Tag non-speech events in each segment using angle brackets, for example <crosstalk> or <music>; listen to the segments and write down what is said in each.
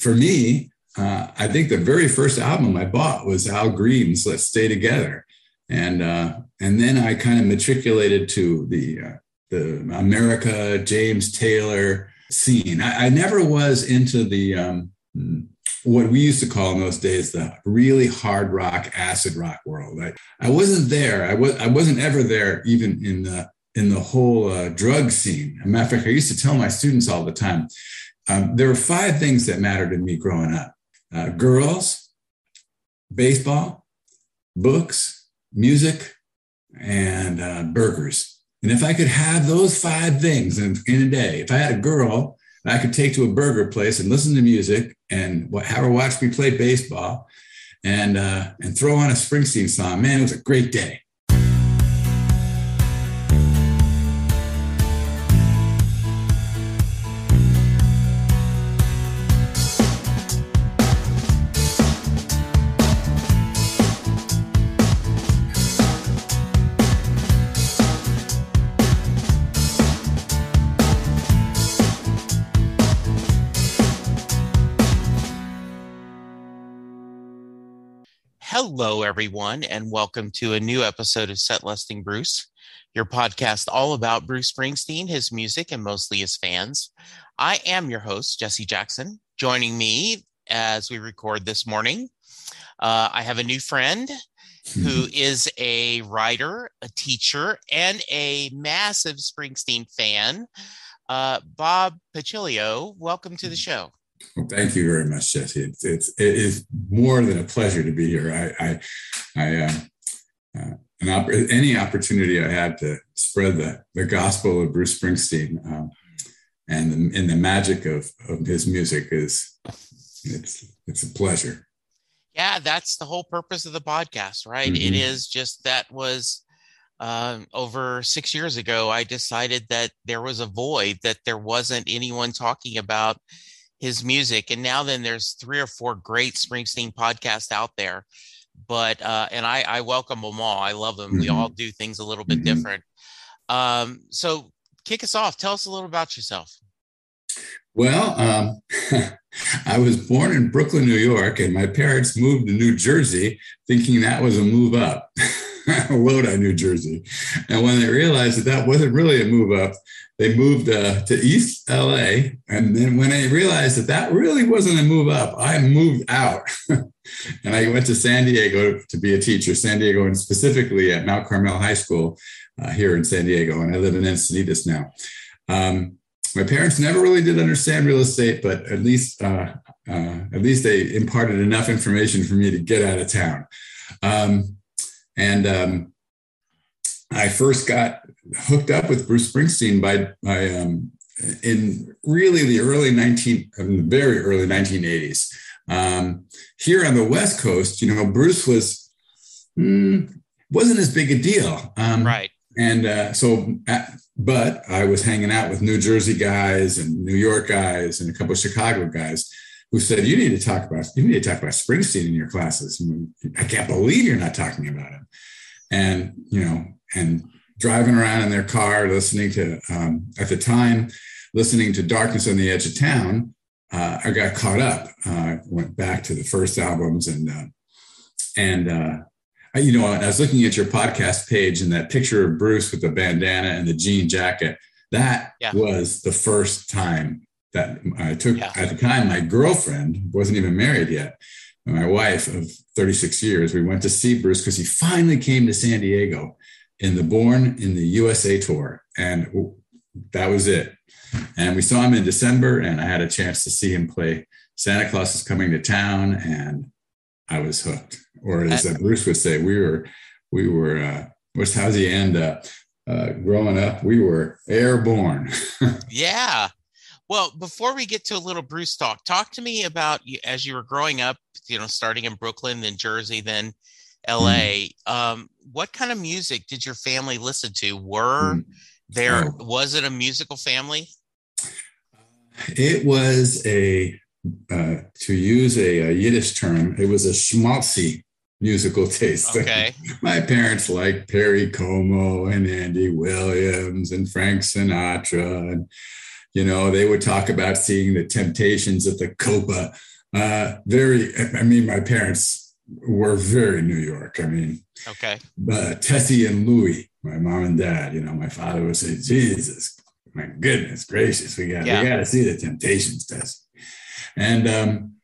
for me, uh, I think the very first album I bought was Al Green's "Let's Stay Together," and uh, and then I kind of matriculated to the uh, the America James Taylor scene. I, I never was into the um, what we used to call in those days the really hard rock, acid rock world. I, I wasn't there. I was I wasn't ever there, even in the in the whole uh, drug scene. As a matter of fact, I used to tell my students all the time. Um, there were five things that mattered to me growing up uh, girls, baseball, books, music, and uh, burgers. And if I could have those five things in, in a day, if I had a girl I could take to a burger place and listen to music and have her watch me play baseball and, uh, and throw on a Springsteen song, man, it was a great day. Hello, everyone, and welcome to a new episode of Set Lusting Bruce, your podcast all about Bruce Springsteen, his music, and mostly his fans. I am your host, Jesse Jackson. Joining me as we record this morning, uh, I have a new friend who <laughs> is a writer, a teacher, and a massive Springsteen fan. Uh, Bob Pacilio, welcome to the show. Well, thank you very much, Jesse. It's, it's it is more than a pleasure to be here. I I, I uh, uh, an op- any opportunity I had to spread the the gospel of Bruce Springsteen um, and the, and the magic of of his music is it's it's a pleasure. Yeah, that's the whole purpose of the podcast, right? Mm-hmm. It is just that was um, over six years ago. I decided that there was a void that there wasn't anyone talking about his music. And now then there's three or four great Springsteen podcasts out there. But uh, and I, I welcome them all. I love them. Mm-hmm. We all do things a little bit mm-hmm. different. Um, so kick us off. Tell us a little about yourself. Well, um, <laughs> I was born in Brooklyn, New York, and my parents moved to New Jersey thinking that was a move up. <laughs> <laughs> Lodi, New Jersey. And when they realized that that wasn't really a move up, they moved uh, to East LA. And then when I realized that that really wasn't a move up, I moved out. <laughs> and I went to San Diego to be a teacher, San Diego, and specifically at Mount Carmel High School uh, here in San Diego. And I live in Encinitas now. Um, my parents never really did understand real estate, but at least uh, uh, at least they imparted enough information for me to get out of town. Um, and um, I first got hooked up with Bruce Springsteen by, by um, in really the early 19, um, very early 1980s. Um, here on the West Coast, you know, Bruce was mm, wasn't as big a deal, um, right? And uh, so, at, but I was hanging out with New Jersey guys and New York guys and a couple of Chicago guys who said, "You need to talk about you need to talk about Springsteen in your classes." I can't believe you're not talking about him. And you know, and driving around in their car, listening to, um, at the time, listening to Darkness on the Edge of Town, uh, I got caught up. Uh, went back to the first albums and, uh, and, uh, I, you know, I was looking at your podcast page and that picture of Bruce with the bandana and the jean jacket. That yeah. was the first time that I took yeah. at the time. My girlfriend wasn't even married yet. My wife of 36 years. We went to see Bruce because he finally came to San Diego in the Born in the USA tour. And that was it. And we saw him in December, and I had a chance to see him play Santa Claus is Coming to Town, and I was hooked. Or as uh, Bruce would say, we were, we were, uh, what's how's he end up? Uh, growing up, we were airborne. <laughs> yeah. Well, before we get to a little Bruce talk, talk to me about as you were growing up, you know, starting in Brooklyn, then Jersey, then LA. Mm. Um, what kind of music did your family listen to? Were mm. there was it a musical family? It was a uh, to use a, a, Yiddish term. It was a schmaltzy musical <laughs> taste. Okay. <laughs> My parents liked Perry Como and Andy Williams and Frank Sinatra and You know, they would talk about seeing the Temptations at the Copa. Uh, very, I mean, my parents were very New York. I mean, okay, but Tessie and Louie, my mom and dad. You know, my father would say, "Jesus, my goodness gracious, we got yeah. we got to see the Temptations, Tessie." And um,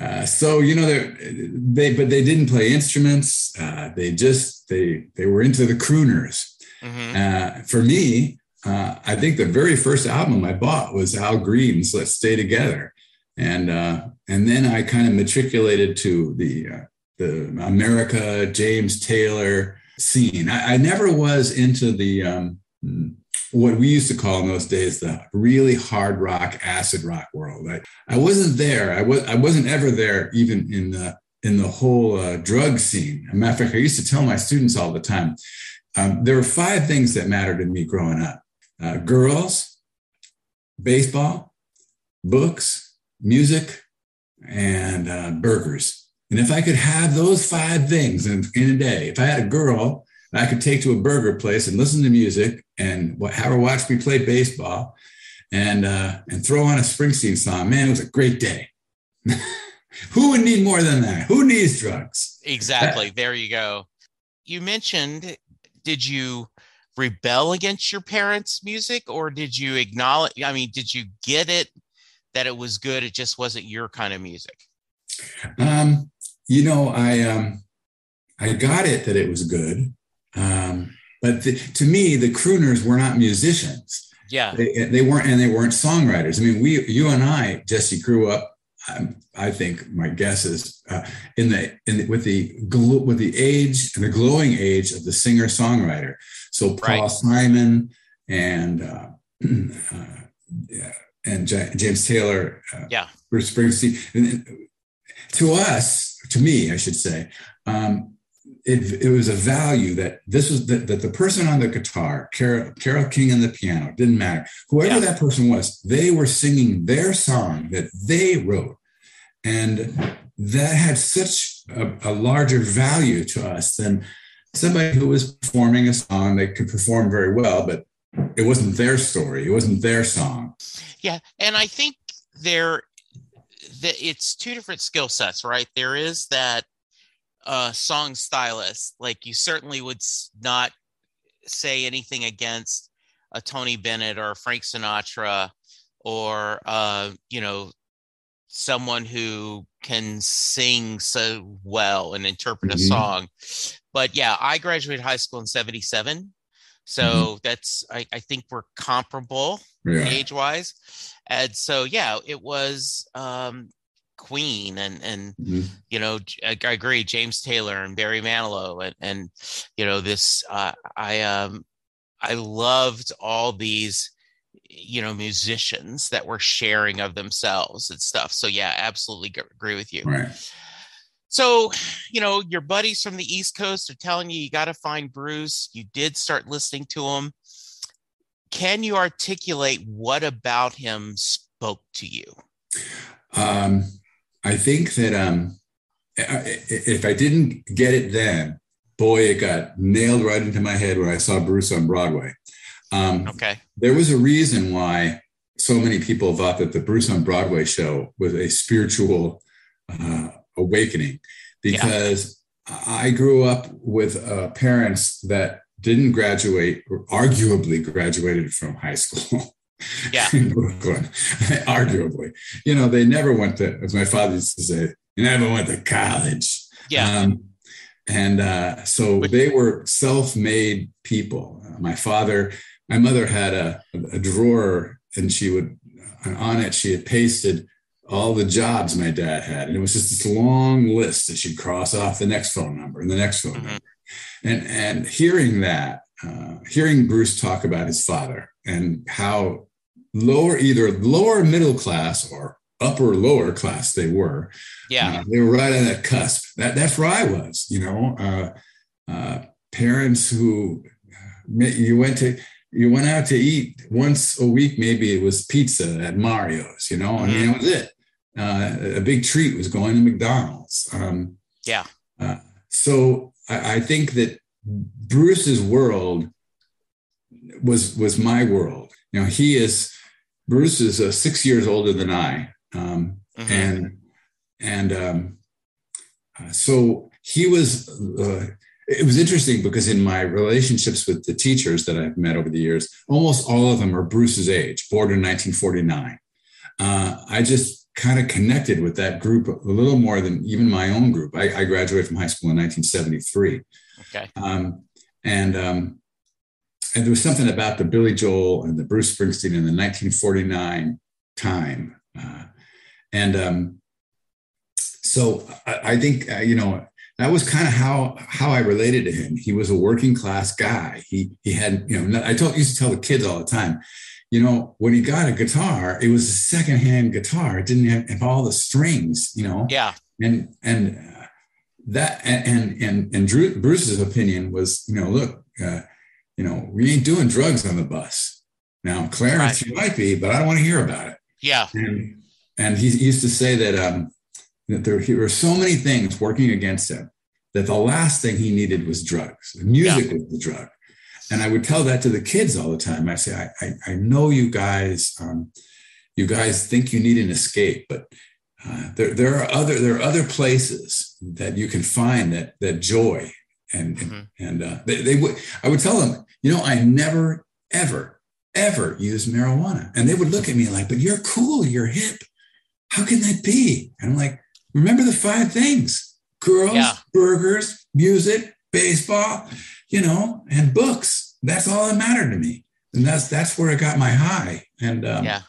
uh, so you know they but they didn't play instruments. Uh, they just they they were into the crooners. Mm-hmm. Uh, for me, uh, I think the very first album I bought was Al Green's "Let's Stay Together," and uh, and then I kind of matriculated to the uh, the America James Taylor scene. I, I never was into the um, what we used to call in those days the really hard rock, acid rock world. I, I wasn't there. I was I wasn't ever there, even in the in the whole uh, drug scene. As a matter of fact, I used to tell my students all the time. Um, there were five things that mattered to me growing up: uh, girls, baseball, books, music, and uh, burgers. And if I could have those five things in, in a day, if I had a girl I could take to a burger place and listen to music and have her watch me play baseball and uh, and throw on a Springsteen song. Man, it was a great day. <laughs> Who would need more than that? Who needs drugs? Exactly. There you go. You mentioned, did you rebel against your parents' music or did you acknowledge? I mean, did you get it that it was good? It just wasn't your kind of music. Um, you know, I um, I got it that it was good. Um, but the, to me, the crooners were not musicians. Yeah, they, they, weren't, and they weren't songwriters. I mean, we, you and I, Jesse, grew up. Um, I think my guess is uh, in the in the, with the with the age and the glowing age of the singer songwriter. So Paul right. Simon and uh, <clears throat> uh, yeah, and J- James Taylor, uh, yeah, Bruce Springsteen. And, to us, to me, I should say, um, it, it was a value that this was the, that the person on the guitar, Carole King on the piano, didn't matter. Whoever yeah. that person was, they were singing their song that they wrote. And that had such a, a larger value to us than somebody who was performing a song that could perform very well, but it wasn't their story. It wasn't their song. Yeah. And I think there, that it's two different skill sets, right? There is that uh, song stylist, like you certainly would not say anything against a Tony Bennett or Frank Sinatra or uh, you know someone who can sing so well and interpret mm-hmm. a song. But yeah, I graduated high school in 77. So mm-hmm. that's I, I, think we're comparable yeah. age wise. And so yeah, it was um Queen and and mm-hmm. you know I, I, agree James Taylor and Barry Manilow and and you know this uh, I um I loved all these you know musicians that were sharing of themselves and stuff. So yeah absolutely agree with you. Right. so you know your buddies from the east coast are telling you you got to find bruce. You did start listening to him. Can you articulate what about him spoke to you? Um I think that um, if I didn't get it then, boy, it got nailed right into my head when I saw Bruce on Broadway. Um, okay. There was a reason why so many people thought that the Bruce on Broadway show was a spiritual uh, awakening because yeah. I grew up with uh, parents that didn't graduate or arguably graduated from high school. <laughs> yeah. in <laughs> Brooklyn, arguably. You know, they never went to, as my father used to say, you never went to college. Yeah. Um, and uh, so they were self-made people. Uh, my father, my mother had a, a drawer, and she would on it she had pasted all the jobs my dad had, and it was just this long list that she'd cross off the next phone number and the next phone mm-hmm. number. And and hearing that, uh, hearing Bruce talk about his father and how lower, either lower middle class or upper lower class they were. Yeah, uh, they were right on that cusp. That that's where I was. You know, uh, uh, parents who you went to you went out to eat once a week. Maybe it was pizza at Mario's. You know, mm-hmm. I mean that was it. Uh, a big treat was going to McDonald's. Um, yeah. Uh, so I, I think that Bruce's world was was my world. You know, he is Bruce is uh, six years older than I, um, mm-hmm. and and um, uh, so he was. Uh, it was interesting because in my relationships with the teachers that I've met over the years, almost all of them are Bruce's age, born in 1949. Uh, I just kind of connected with that group a little more than even my own group. I, I graduated from high school in 1973. Okay. Um, and um, and there was something about the Billy Joel and the Bruce Springsteen in the 1949 time. Uh, and um, so I, I think, uh, you know, that was kind of how how I related to him. He was a working class guy. He he had you know I told used to tell the kids all the time, you know, when he got a guitar, it was a secondhand guitar. It didn't have, have all the strings, you know. Yeah. And and uh, that and and and Drew, Bruce's opinion was, you know, look, uh, you know, we ain't doing drugs on the bus. Now, Clarence, right. you might be, but I don't want to hear about it. Yeah. And, and he used to say that, um, that there, there were so many things working against him that the last thing he needed was drugs. Music yeah. was the drug. And I would tell that to the kids all the time. I say, I, I, I know you guys, um, you guys think you need an escape, but uh, there, there are other there are other places that you can find that that joy and mm-hmm. and uh, they, they would I would tell them, you know, I never ever ever use marijuana, and they would look at me like, but you're cool, you're hip. How can that be? And I'm like, remember the five things: girls, yeah. burgers, music, baseball, you know, and books. That's all that mattered to me, and that's that's where I got my high. And um, yeah.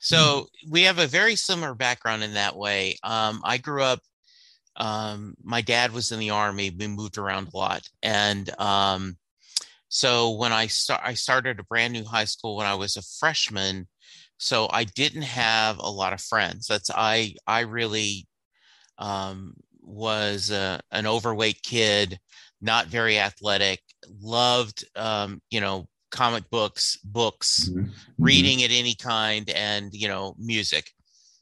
So we have a very similar background in that way. Um, I grew up um, my dad was in the army. We moved around a lot, and um, so when I start, I started a brand new high school when I was a freshman. So I didn't have a lot of friends. That's I. I really um, was a, an overweight kid, not very athletic. Loved, um, you know, comic books, books, mm-hmm. mm-hmm. reading at any kind, and you know, music.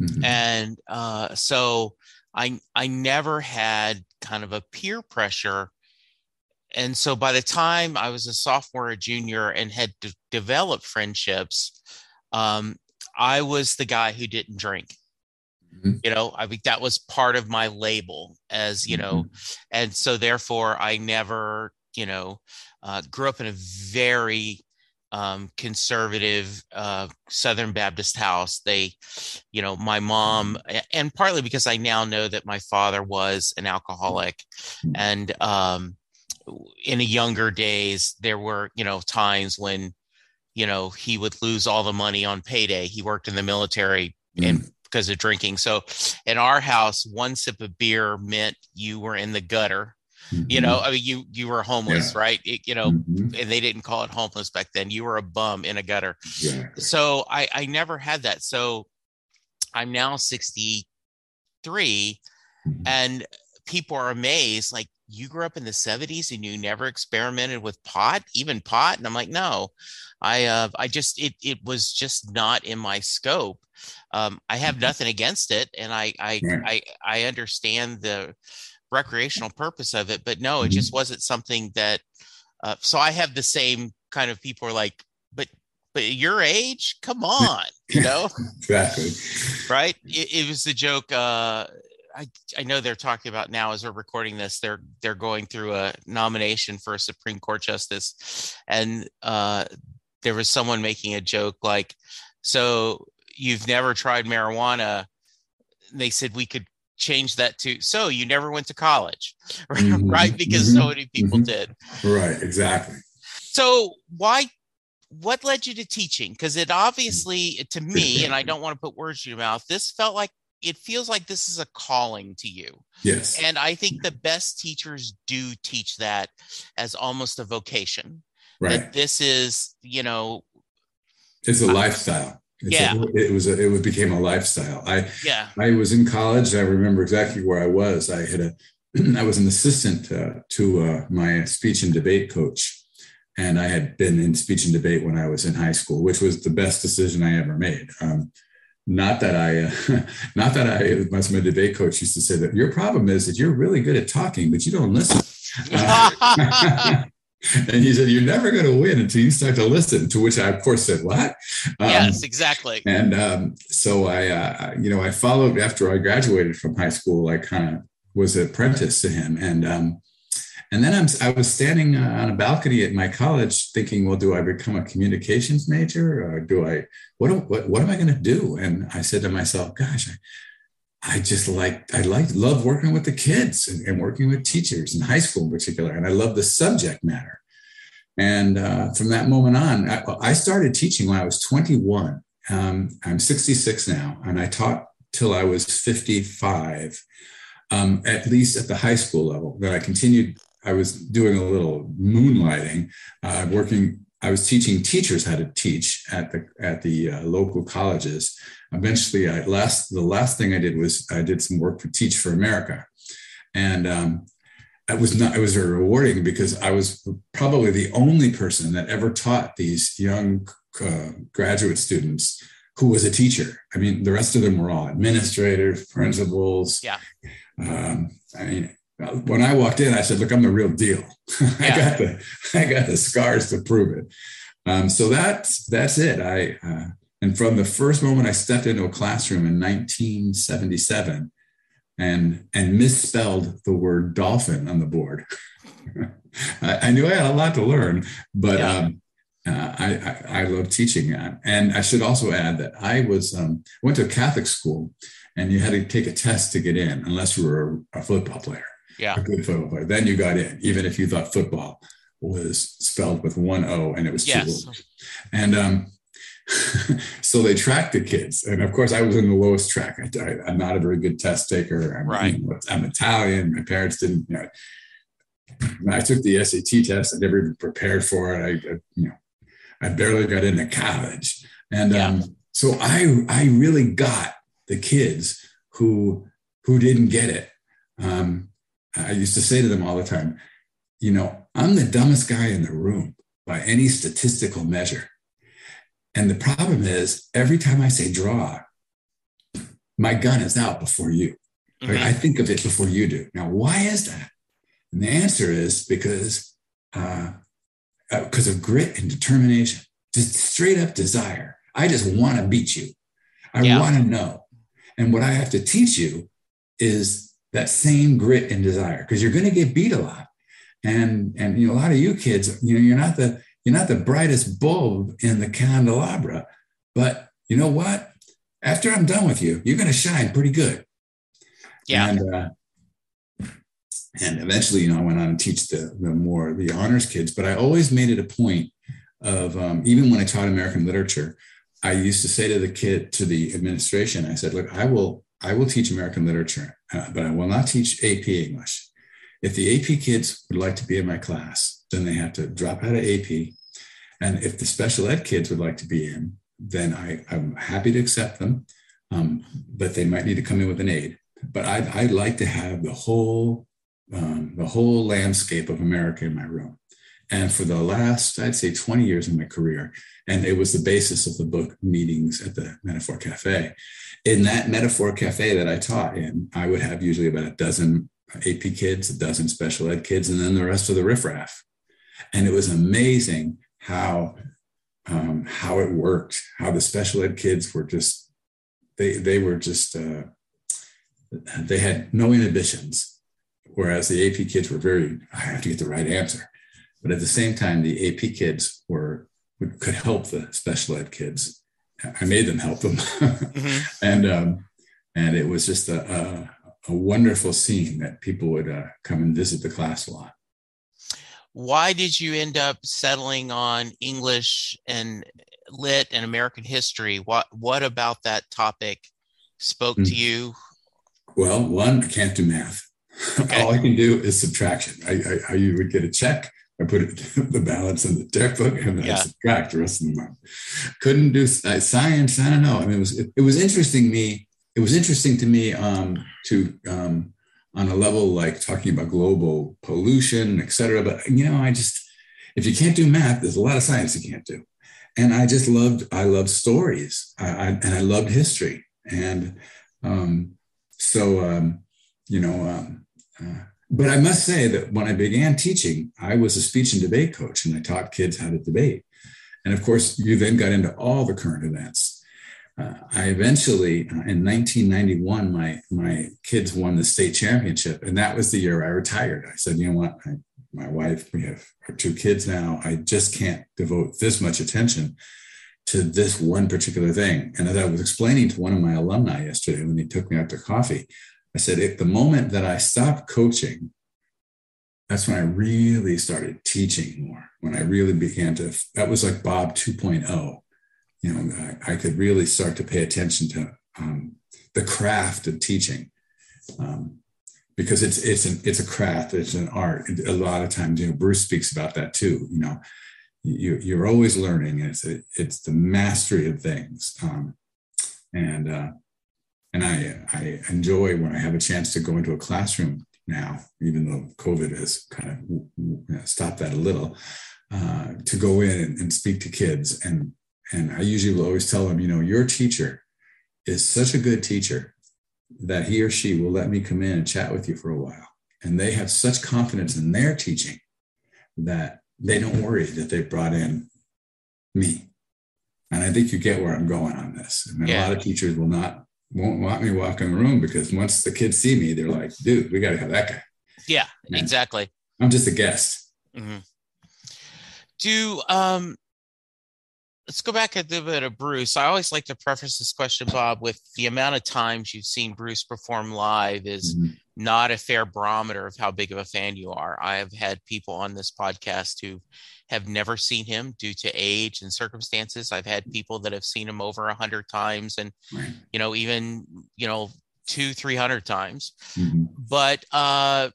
Mm-hmm. And uh, so I I never had kind of a peer pressure. And so by the time I was a sophomore or junior and had de- developed friendships, um, I was the guy who didn't drink. Mm-hmm. You know, I think that was part of my label as, you know, mm-hmm. and so therefore I never, you know, uh, grew up in a very um, conservative uh, Southern Baptist house. They, you know, my mom, and partly because I now know that my father was an alcoholic, and um, in a younger days there were, you know, times when, you know, he would lose all the money on payday. He worked in the military mm. and because of drinking. So in our house, one sip of beer meant you were in the gutter Mm-hmm. You know, I mean, you you were homeless, yeah. right? It, you know, mm-hmm. and they didn't call it homeless back then. You were a bum in a gutter. Yeah. So I I never had that. So I'm now 63, mm-hmm. and people are amazed. Like you grew up in the 70s and you never experimented with pot, even pot. And I'm like, no, I uh, I just it it was just not in my scope. Um, I have mm-hmm. nothing against it, and I I yeah. I, I understand the recreational purpose of it but no it just mm-hmm. wasn't something that uh, so i have the same kind of people are like but but your age? Come on you know? <laughs> Exactly. Right? It, it was the joke uh I, I know they're talking about now as we're recording this they're they're going through a nomination for a supreme court justice and uh there was someone making a joke like so you've never tried marijuana? They said we could change that to so you never went to college <laughs> mm-hmm. right? Because mm-hmm. so many people mm-hmm. did. Right exactly. So why what led you to teaching? Because it obviously to me and i don't want to put words in your mouth this felt like it feels like this is a calling to you. Yes. And i think the best teachers do teach that as almost a vocation. Right. that this is you know it's a lifestyle it's yeah, a, it was a, it became a lifestyle. I yeah, I was in college. I remember exactly where I was. I had a <clears throat> I was an assistant uh, to uh, my speech and debate coach, and I had been in speech and debate when I was in high school, which was the best decision I ever made. Um, not that I, uh, <laughs> not that I, my debate coach used to say that your problem is that you're really good at talking, but you don't listen. <laughs> <laughs> And he said, "You're never going to win until you start to listen." To which I, of course, said, "What?" Um, yes, exactly. And um, so I, uh, you know, I followed after I graduated from high school. I kind of was an apprentice to him, and um, and then I'm, I was standing uh, on a balcony at my college, thinking, "Well, do I become a communications major, or do I? What what, what am I going to do?" And I said to myself, "Gosh." I, I just like I like love working with the kids and, and, working with teachers in high school in particular, and I love the subject matter. And uh, from that moment on, I, I, started teaching when I was 21. Um, I'm 66 now, and I taught till I was 55, um, at least at the high school level. Then I continued. I was doing a little moonlighting, uh, working. I was teaching teachers how to teach at the at the uh, local colleges eventually I last the last thing I did was I did some work for Teach for America. And um, it was not it was very rewarding because I was probably the only person that ever taught these young uh, graduate students who was a teacher. I mean, the rest of them were all administrators, principals. Yeah. Um, I mean, when I walked in, I said, "Look, I'm the real deal. <laughs> I got the <laughs> I got the scars to prove it." Um, so that's that's it. I uh, and from the first moment I stepped into a classroom in 1977 and, and misspelled the word dolphin on the board, <laughs> I, I, knew I had a lot to learn, but yeah. um, uh, I, I, I, love teaching. And I should also add that I was um, went to a Catholic school and you had to take a test to get in unless you were a, a football player. Yeah. A good football player. Then you got in, even if you thought football was spelled with one O and it was yes. two And um, <laughs> so they tracked the kids. And of course, I was in the lowest track. I, am not a very good test taker. I'm, right. You know, I'm Italian. My parents didn't, you know, when I took the SAT test, I never even prepared for it. I, I you know, I barely got into college. And yeah. um, so I, I really got the kids who, who didn't get it. Um, I used to say to them all the time, you know, I'm the dumbest guy in the room by any statistical measure. And the problem is, every time I say draw, my gun is out before you. Mm-hmm. I think of it before you do. Now, why is that? And the answer is because uh, because uh, of grit and determination, just straight up desire. I just want to beat you. I yeah. want to know. And what I have to teach you is that same grit and desire because you're going to get beat a lot. And and you know a lot of you kids, you know, you're not the you're not the brightest bulb in the candelabra, but you know what? After I'm done with you, you're going to shine pretty good. Yeah. And, uh, and eventually, you know, I went on to teach the, the more the honors kids, but I always made it a point of um, even when I taught American literature, I used to say to the kid to the administration, I said, "Look, I will I will teach American literature, uh, but I will not teach AP English. If the AP kids would like to be in my class, then they have to drop out of AP. And if the special ed kids would like to be in, then I, I'm happy to accept them, um, but they might need to come in with an aid. But I'd, I'd like to have the whole um, the whole landscape of America in my room. And for the last, I'd say 20 years of my career, and it was the basis of the book Meetings at the Metaphor Cafe. In that Metaphor Cafe that I taught in, I would have usually about a dozen AP kids, a dozen special ed kids, and then the rest of the riffraff. And it was amazing how um, how it worked, how the special ed kids were just they they were just uh, they had no inhibitions, whereas the AP kids were very I have to get the right answer. But at the same time, the AP kids were could help the special ed kids. I made them help them, mm-hmm. <laughs> and um, and it was just a, a, a wonderful scene that people would uh, come and visit the class a lot why did you end up settling on English and lit and American history? What what about that topic spoke to hmm. you? Well, one, I can't do math. <laughs> Okay. All I can do is subtraction. I, I, I you would get a check. I put it, <laughs> the balance in the checkbook and yeah. I subtract the rest of the month. Couldn't do uh, science. I don't know. I mean, it was it, it was interesting me. It was interesting to me um, to um, on a level like talking about global pollution, et cetera. But, you know, I just, if you can't do math, there's a lot of science you can't do. And I just loved, I loved stories I, I, and I loved history. And um, so, um, you know, um, uh, but I must say that when I began teaching, I was a speech and debate coach and I taught kids how to debate. And of course, you then got into all the current events. Uh, I eventually, uh, in 1991, my, my kids won the state championship. And that was the year I retired. I said, you know what? I, my wife, we have our two kids now. I just can't devote this much attention to this one particular thing. And as I was explaining to one of my alumni yesterday when he took me out to coffee, I said, at the moment that I stopped coaching, that's when I really started teaching more. When I really began to, that was like Bob 2.0. You know, I, I could really start to pay attention to um, the craft of teaching. Um, because it's it's an it's a craft, it's an art. A lot of times, you know, Bruce speaks about that too. You know, you, you're always learning. It's a, it's the mastery of things, um, and uh, and I I enjoy when I have a chance to go into a classroom now, even though COVID has kind of stopped that a little, uh, to go in and, and speak to kids. And and I usually will always tell them, you know, your teacher is such a good teacher that he or she will let me come in and chat with you for a while. And they have such confidence in their teaching that they don't worry that they brought in me. And I think you get where I'm going on this. I mean, yeah. a lot of teachers will not won't want me walk in the room because once the kids see me, they're like, dude, we got to have that guy. Yeah, exactly. I'm just a guest. Mm-hmm. Do um let's go back a little bit of Bruce. I always like to preface this question, Bob, with the amount of times you've seen Bruce perform live is mm-hmm. not a fair barometer of how big of a fan you are. I have had people on this podcast who have never seen him due to age and circumstances. I've had people that have seen him over a hundred times and, right. you know, even, you know, two, 300 times. Mm-hmm. But uh,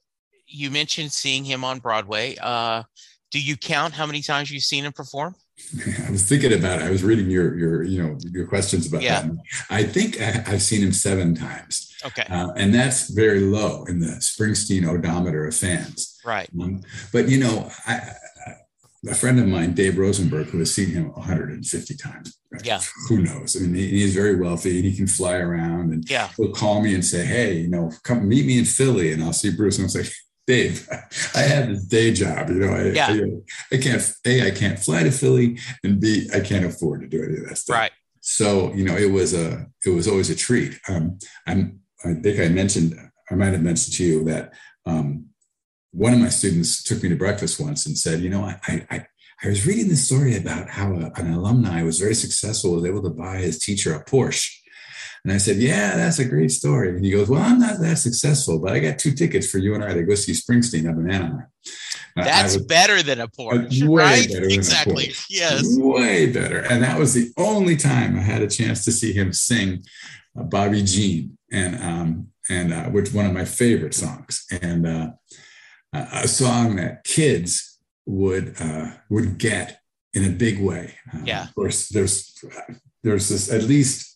you mentioned seeing him on Broadway. Uh, do you count how many times you've seen him perform? <laughs> I was thinking about it. I was reading your your you know your questions about yeah. that. I think I, have seen him seven times. Okay, uh, and that's very low in the Springsteen odometer of fans. Right. Um, but you know, I, a friend of mine, Dave Rosenberg, who has seen him 150 times. Yeah. Who knows? I mean, he, he's very wealthy and he can fly around and yeah. he'll call me and say, Hey, you know, come meet me in Philly and I'll see Bruce. And I'll say, Dave, <laughs> I have this day job. You know, I, yeah. I, I, can't a I can't fly to Philly, and b I can't afford to do any of that stuff. Right. So you know, it was a it was always a treat. Um, I'm I think I mentioned I might have mentioned to you that um, one of my students took me to breakfast once and said, you know, I I, I was reading this story about how a, an alumni was very successful, was able to buy his teacher a Porsche. And I said, Yeah, that's a great story. And he goes, Well, I'm not that successful, but I got two tickets for you and I to go see Springsteen up in Anaheim. That's was, better than a Porsche, right? exactly. Porsche. Yes. Way better. And that was the only time I had a chance to see him sing uh, Bobby Jean and um, and uh, which one of my favorite songs and uh, a song that kids would uh, would get in a big way. Uh, yeah. Of course, there's there's this at least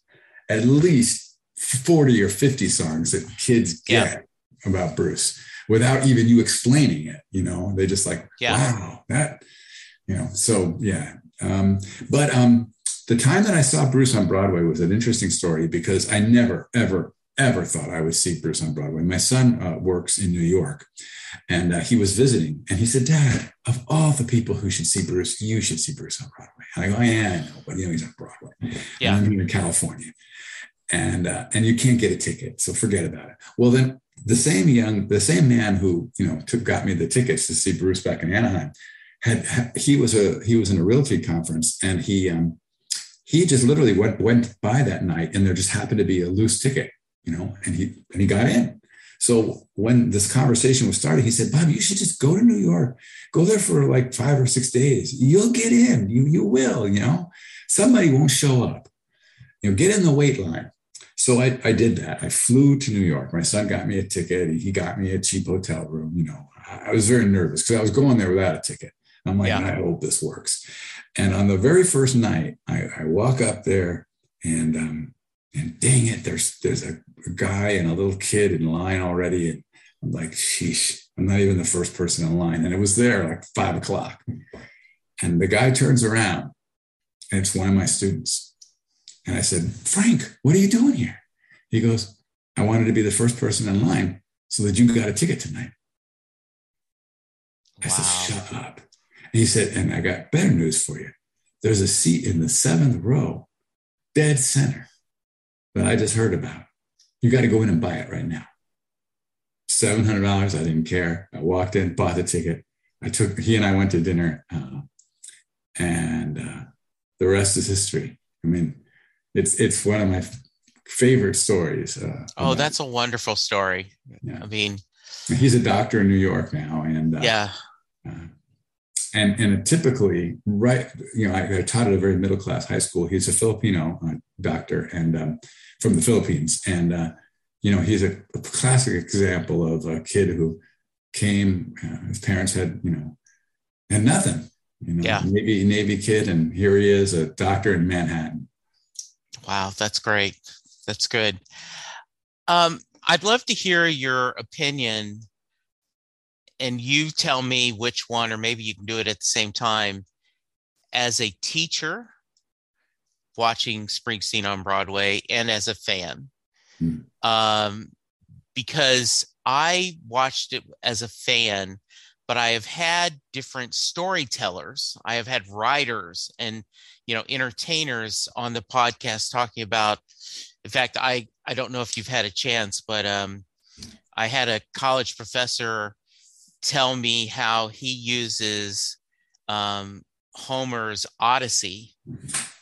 at least 40 or 50 songs that kids get yeah. about Bruce without even you explaining it. You know, they just like, yeah. wow, that, you know, so yeah. Um, but um, the time that I saw Bruce on Broadway was an interesting story because I never, ever, ever thought I would see Bruce on Broadway. My son uh, works in New York and uh, he was visiting and he said, Dad, of all the people who should see Bruce, you should see Bruce on Broadway. And I go, yeah, I know, but you know, he's on Broadway. Yeah. And I'm here in California and uh, and you can't get a ticket, so forget about it. Well, then the same young, the same man who you know took got me the tickets to see Bruce back in Anaheim, had he was a he was in a realty conference, and he um, he just literally went went by that night, and there just happened to be a loose ticket, you know, and he and he got in. So when this conversation was started, he said, Bob, you should just go to New York, go there for like five or six days. You'll get in. You you will, you know. Somebody won't show up. You know, get in the wait line. So I, I did that. I flew to New York. My son got me a ticket. He got me a cheap hotel room. You know, I was very nervous because I was going there without a ticket. I'm like, yeah. I hope this works. And on the very first night, I, I walk up there and um, and dang it, there's there's a, a, guy and a little kid in line already. And I'm like, sheesh, I'm not even the first person in line. And it was there like five o'clock. And the guy turns around and it's one of my students. And I said, Frank, what are you doing here? He goes, I wanted to be the first person in line so that you got a ticket tonight. I wow. said, shut up. And he said, and I got better news for you. There's a seat in the seventh row, dead center, that I just heard about. You got to go in and buy it right now. $700. I didn't care. I walked in, bought the ticket. I took, he and I went to dinner. Uh, and uh, the rest is history. I mean, it's, it's one of my favorite stories. Uh, oh, that's a wonderful story. Yeah. I mean, he's a doctor in New York now. And uh, yeah. And and typically right you know I, I, taught at a very middle class high school. He's a filipino uh, doctor and um, from the philippines. And uh, you know he's a, a, classic example of a kid who came uh, his parents had you know and nothing you know yeah. navy navy kid. And here he is a doctor in manhattan. Wow. That's great. That's good. Um, i'd love to hear your opinion and you tell me which one, or maybe you can do it at the same time. As a teacher watching Springsteen on Broadway and as a fan, mm. um, because I watched it as a fan, but I have had different storytellers. I have had writers and you know entertainers on the podcast talking about. In fact, I I don't know if you've had a chance, but um, I had a college professor tell me how he uses um, Homer's Odyssey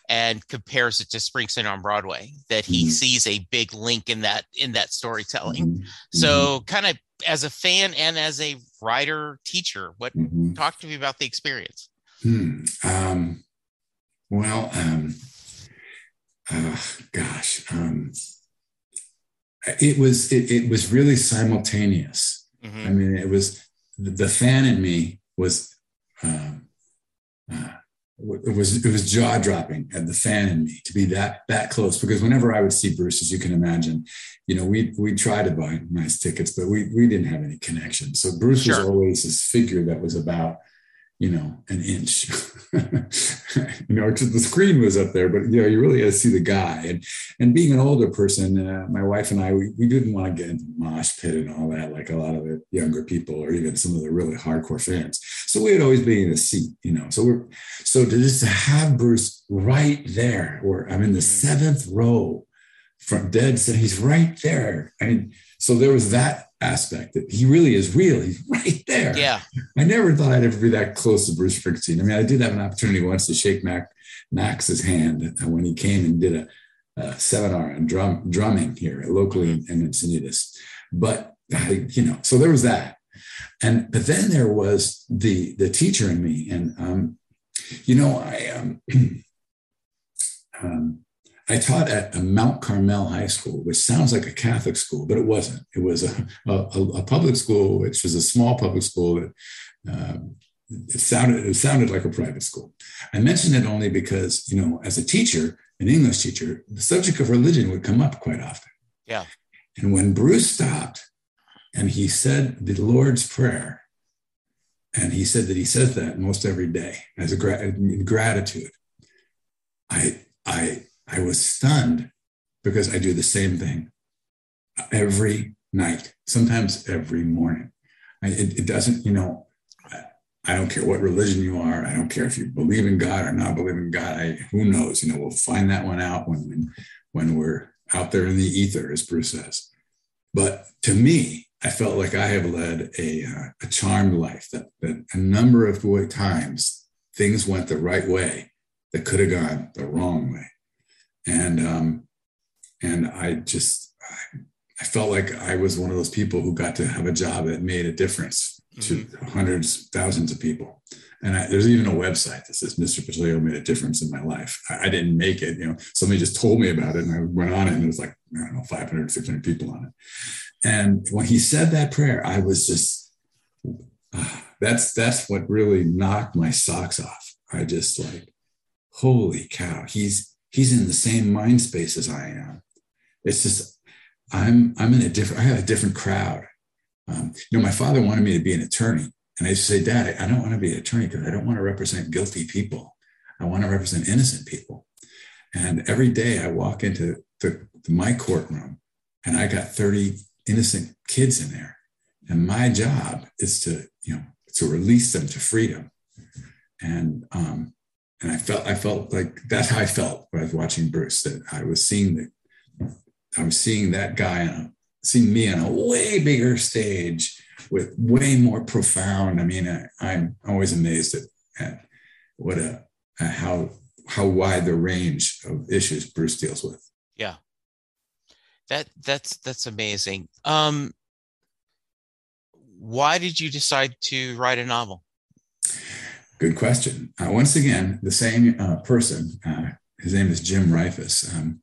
and compares it to Springsteen on Broadway. That he mm-hmm. sees a big link in that in that storytelling. Mm-hmm. So, mm-hmm. kind of as a fan and as a writer teacher, what mm-hmm. talk to me about the experience? Hmm. Um, well, um, uh, gosh, um, it was it, it was really simultaneous. Mm-hmm. I mean, it was the fan in me was um, uh, it was it was jaw dropping at the fan in me to be that that close because whenever I would see Bruce, as you can imagine, you know we we tried to buy nice tickets, but we we didn't have any connection. So Bruce sure. was always this figure that was about you know, an inch. <laughs> you know, the screen was up there, but you know, you really had to see the guy. And and being an older person, uh, my wife and I, we, we didn't want to get into mosh pit and all that, like a lot of the younger people or even some of the really hardcore fans. So we had always been in a seat, you know. So we're so to just have Bruce right there, where I'm in the mm-hmm. seventh row from dead, so he's right there. I mean, so there was that aspect that he really is real. He's <laughs> right there. Yeah. I never thought I'd ever be that close to Bruce Springsteen. I mean, I did have an opportunity once to shake Mac, Max's hand when he came and did a, a seminar on drum drumming here locally in, in Encinitas. But I, you know, so there was that. And but then there was the the teacher in me. And um, you know, I um, <clears throat> um I taught at a Mount Carmel High School, which sounds like a Catholic school, but it wasn't. It was a, a, a public school, which was a small public school that um, it sounded it sounded like a private school. I mention it only because you know, as a teacher, an English teacher, the subject of religion would come up quite often. Yeah. And when Bruce stopped and he said the Lord's Prayer, and he said that he says that most every day as a gra- gratitude, I I I was stunned because I do the same thing every night, sometimes every morning. I, it, it, doesn't, you know, I don't care what religion you are. I don't care if you believe in God or not believe in God. I, who knows? You know, we'll find that one out when, when, when we're out there in the ether, as Bruce says. But to me, I felt like I have led a, uh, a charmed life that, that a number of times things went the right way that could have gone the wrong way and um, and I just I felt like I was one of those people who got to have a job that made a difference to mm-hmm. hundreds, thousands of people. And I, there's even a website that says Mr. Pacilio made a difference in my life. I, I, didn't make it, you know, somebody just told me about it and I went on it and it was like, I don't know, 500, 600 people on it. And when he said that prayer, I was just, uh, that's, that's what really knocked my socks off. I just like, holy cow, he's, he's in the same mind space as I am. It's just I'm I'm in a different I have a different crowd. Um, you know, my father wanted me to be an attorney, and I used to say, Dad, I don't want to be an attorney because I don't want to represent guilty people. I want to represent innocent people. And every day I walk into the, my courtroom, and I got 30 innocent kids in there, and my job is to you know to release them to freedom. And um, and I felt I felt like that's how I felt when I was watching Bruce. That I was seeing the I was seeing that guy on a, seeing me on a way bigger stage with way more profound. I mean, I, am always amazed at, at what a at how how wide the range of issues Bruce deals with. Yeah, that that's that's amazing. Um, why did you decide to write a novel? Good question. Uh, once again, the same uh, person. Uh, his name is Jim Rifus. Um,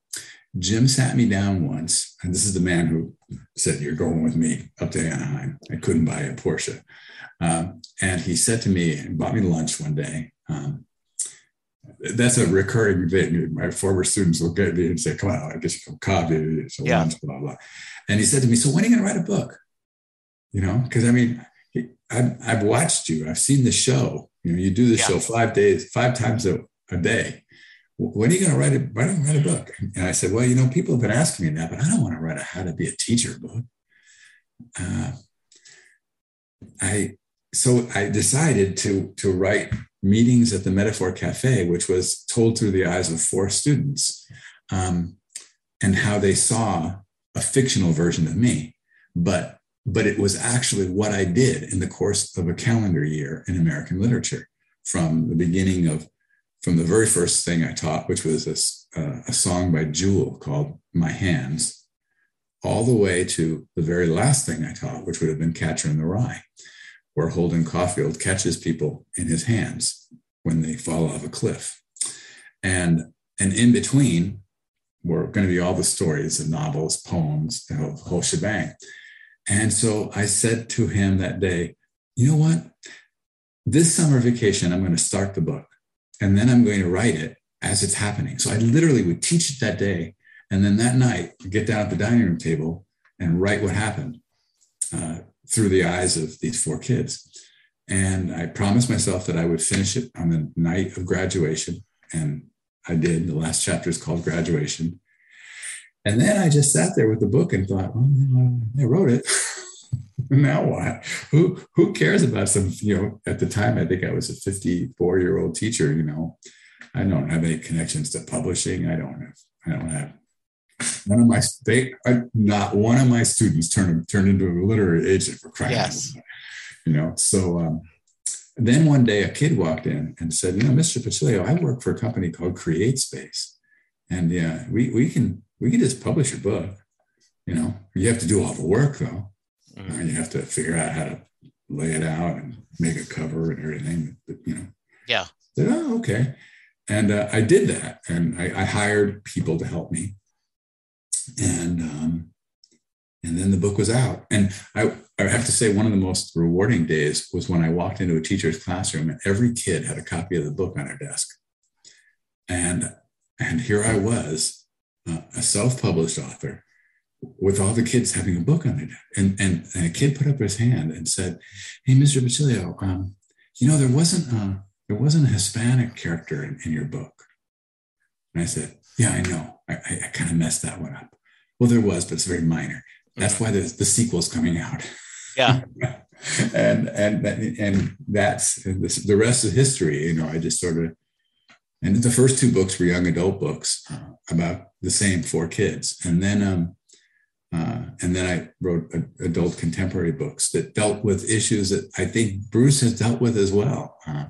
Jim sat me down once, and this is the man who said, You're going with me up to Anaheim. I couldn't buy a Porsche. Um, and he said to me, and bought me lunch one day. Um, that's a recurring thing. My former students will get me and say, Come on, I guess you come coffee, a yeah. lunch, blah, blah. And he said to me, So when are you going to write a book? You know, because I mean, I've, I've watched you, I've seen the show. You know, you do the yeah. show five days, five times a, a day when are you going to write a, why don't you write a book? And I said, well, you know, people have been asking me that, but I don't want to write a how to be a teacher book. Uh, I, so I decided to, to write meetings at the Metaphor Cafe, which was told through the eyes of four students um, and how they saw a fictional version of me. But, but it was actually what I did in the course of a calendar year in American literature from the beginning of from the very first thing I taught, which was a, uh, a song by Jewel called My Hands, all the way to the very last thing I taught, which would have been Catcher in the Rye, where Holden Caulfield catches people in his hands when they fall off a cliff. And, and in between were going to be all the stories, the novels, poems, the whole, whole shebang. And so I said to him that day, you know what? This summer vacation, I'm going to start the book and then I'm going to write it as it's happening. So I literally would teach it that day. And then that night, get down at the dining room table and write what happened uh, through the eyes of these four kids. And I promised myself that I would finish it on the night of graduation. And I did. The last chapter is called Graduation. And then I just sat there with the book and thought, well, I wrote it. <laughs> now what? Who who cares about some, you know, at the time I think I was a 54 year old teacher, you know. I don't have any connections to publishing. I don't have, I don't have one of my they not one of my students turned turned into a literary agent for crying yes. you know. So um, then one day a kid walked in and said, you know, Mr. Pacilio, I work for a company called Create Space. And yeah, we we can we can just publish your book. You know, you have to do all the work though. Mm-hmm. You have to figure out how to lay it out and make a cover and everything. But, you know. Yeah. Said, oh, okay. And uh, I did that, and I, I, hired people to help me, and um, and then the book was out. And I, I have to say, one of the most rewarding days was when I walked into a teacher's classroom, and every kid had a copy of the book on their desk, and and here I was, uh, a self-published author, with all the kids having a book on it. And, and, and a kid put up his hand and said, Hey, Mr. Pacilio, um, you know, there wasn't a, there wasn't a Hispanic character in, in your book. And I said, Yeah, I know. I, I, I kind of messed that one up. Well, there was, but it's very minor. That's why the, the sequel's coming out. Yeah. <laughs> and and and that's the rest of history. You know, I just sort of and the first two books were young adult books uh, about the same four kids, and then um, uh, and then I wrote a, adult contemporary books that dealt with issues that I think Bruce has dealt with as well. Uh,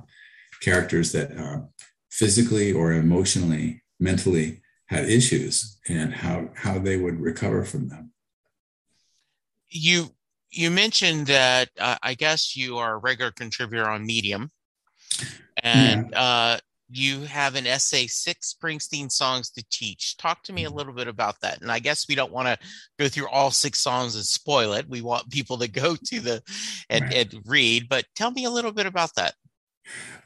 characters that uh, physically or emotionally, mentally had issues, and how how they would recover from them. You you mentioned that uh, I guess you are a regular contributor on Medium, and yeah. You have an essay, Six Springsteen Songs to Teach. Talk to me a mm-hmm. little bit about that. And I guess we don't want to go through all six songs and spoil it. We want people to go to the and, right. and read, but tell me a little bit about that.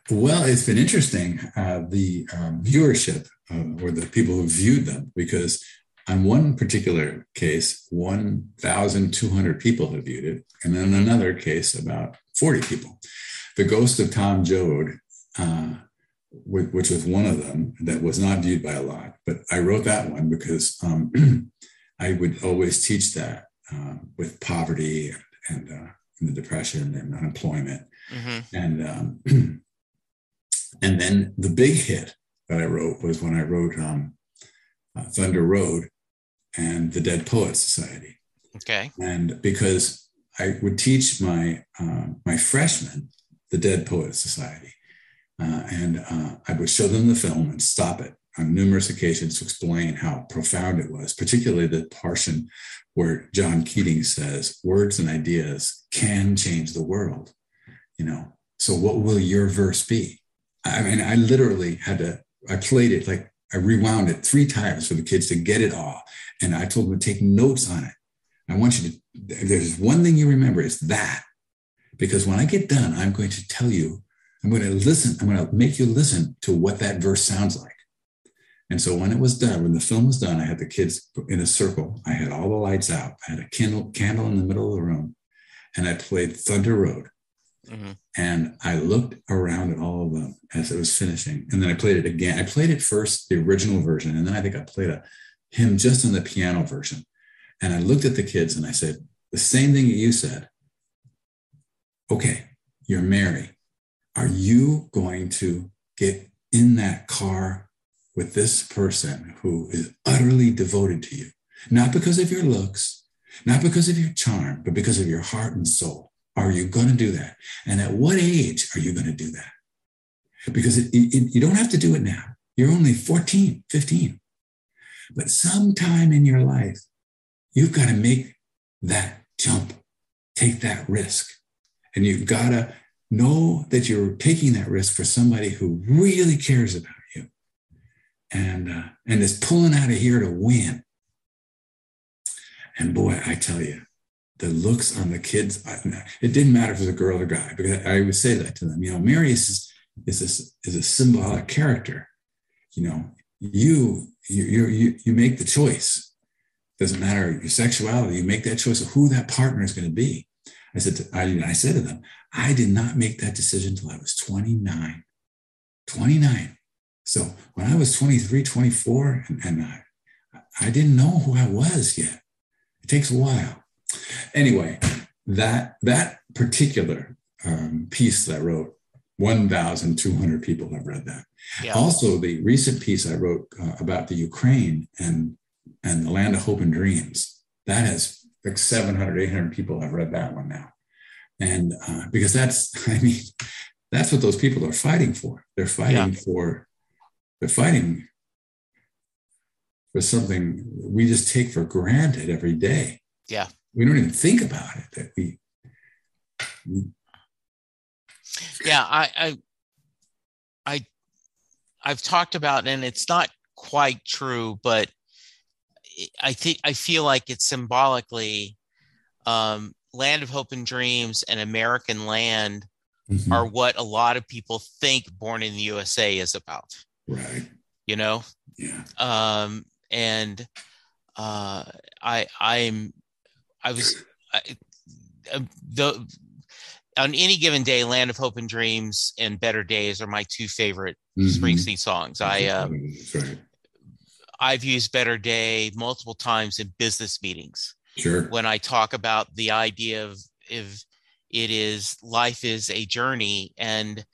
Well, it's been interesting, uh, the um, viewership uh, or the people who viewed them, because on one particular case, 1,200 people have viewed it, and in another case, about 40 people. The Ghost of Tom Joad uh, which was one of them that was not viewed by a lot. But I wrote that one because um, <clears throat> I would always teach that uh, with poverty and, and uh, in the depression and unemployment. hmm And um, <clears throat> and then the big hit that I wrote was when I wrote um, uh, Thunder Road and the Dead Poets Society. Okay. And because I would teach my uh, my freshmen the Dead Poets Society, uh, and uh, I would show them the film and stop it on numerous occasions to explain how profound it was, particularly the portion where John Keating says words and ideas can change the world. You know, so what will your verse be? I mean, I literally had to. I played it like I rewound it three times for the kids to get it all, and I told them to take notes on it. I want you to. There's one thing you remember. It's that, because when I get done, I'm going to tell you. I'm going to listen. I'm going to make you listen to what that verse sounds like. And so when it was done, when the film was done, I had the kids in a circle. I had all the lights out. I had a candle candle in the middle of the room, and I played Thunder Road. hmm And I looked around at all of them as it was finishing. And then I played it again. I played it first, the original version. And then I think I played a hymn just in the piano version. And I looked at the kids and I said, the same thing that you said. Okay, you're Mary. Are you going to get in that car with this person who is utterly devoted to you? Not because of your looks, not because of your charm, but because of your heart and soul. Are you going to do that? And at what age are you going to do that? Because it, it, you don't have to do it now. You're only 14, 15. But sometime in your life, you've got to make that jump, take that risk. And you've got to know that you're taking that risk for somebody who really cares about you and, uh, and is pulling out of here to win. And boy, I tell you, the looks on the kids, it didn't matter if it was a girl or guy, because I would say that to them. You know, Mary is, is, a, is a symbolic character. You know, you, you, you, you make the choice. Doesn't matter your sexuality, you make that choice of who that partner is going to be. I said, to, I, I said to them, I did not make that decision until I was 29. 29. So when I was 23, 24, and, and I, I didn't know who I was yet. It takes a while. Anyway, that that particular um, piece that I wrote, 1,200 people have read that. Yeah. Also, the recent piece I wrote uh, about the Ukraine and and the land of hope and dreams, that has like 700, 800 people have read that one now. And uh, because that's, <laughs> I mean, that's what those people are fighting for. They're fighting Yeah. for, they're fighting for something we just take for granted every day. Yeah. We don't even think about it. That we, we yeah I, I i i've talked about and it's not quite true but i think i feel like it's symbolically um land of hope and dreams and american land Mhm. are what a lot of people think born in the usa is about right. you know Yeah. um and uh i i'm i was I, um, the on any given day land of hope and dreams and better days are my two favorite Mhm. springsteen songs i uh, That's right. I've used better day multiple times in business meetings Sure. when i talk about the idea of if it is life is a journey and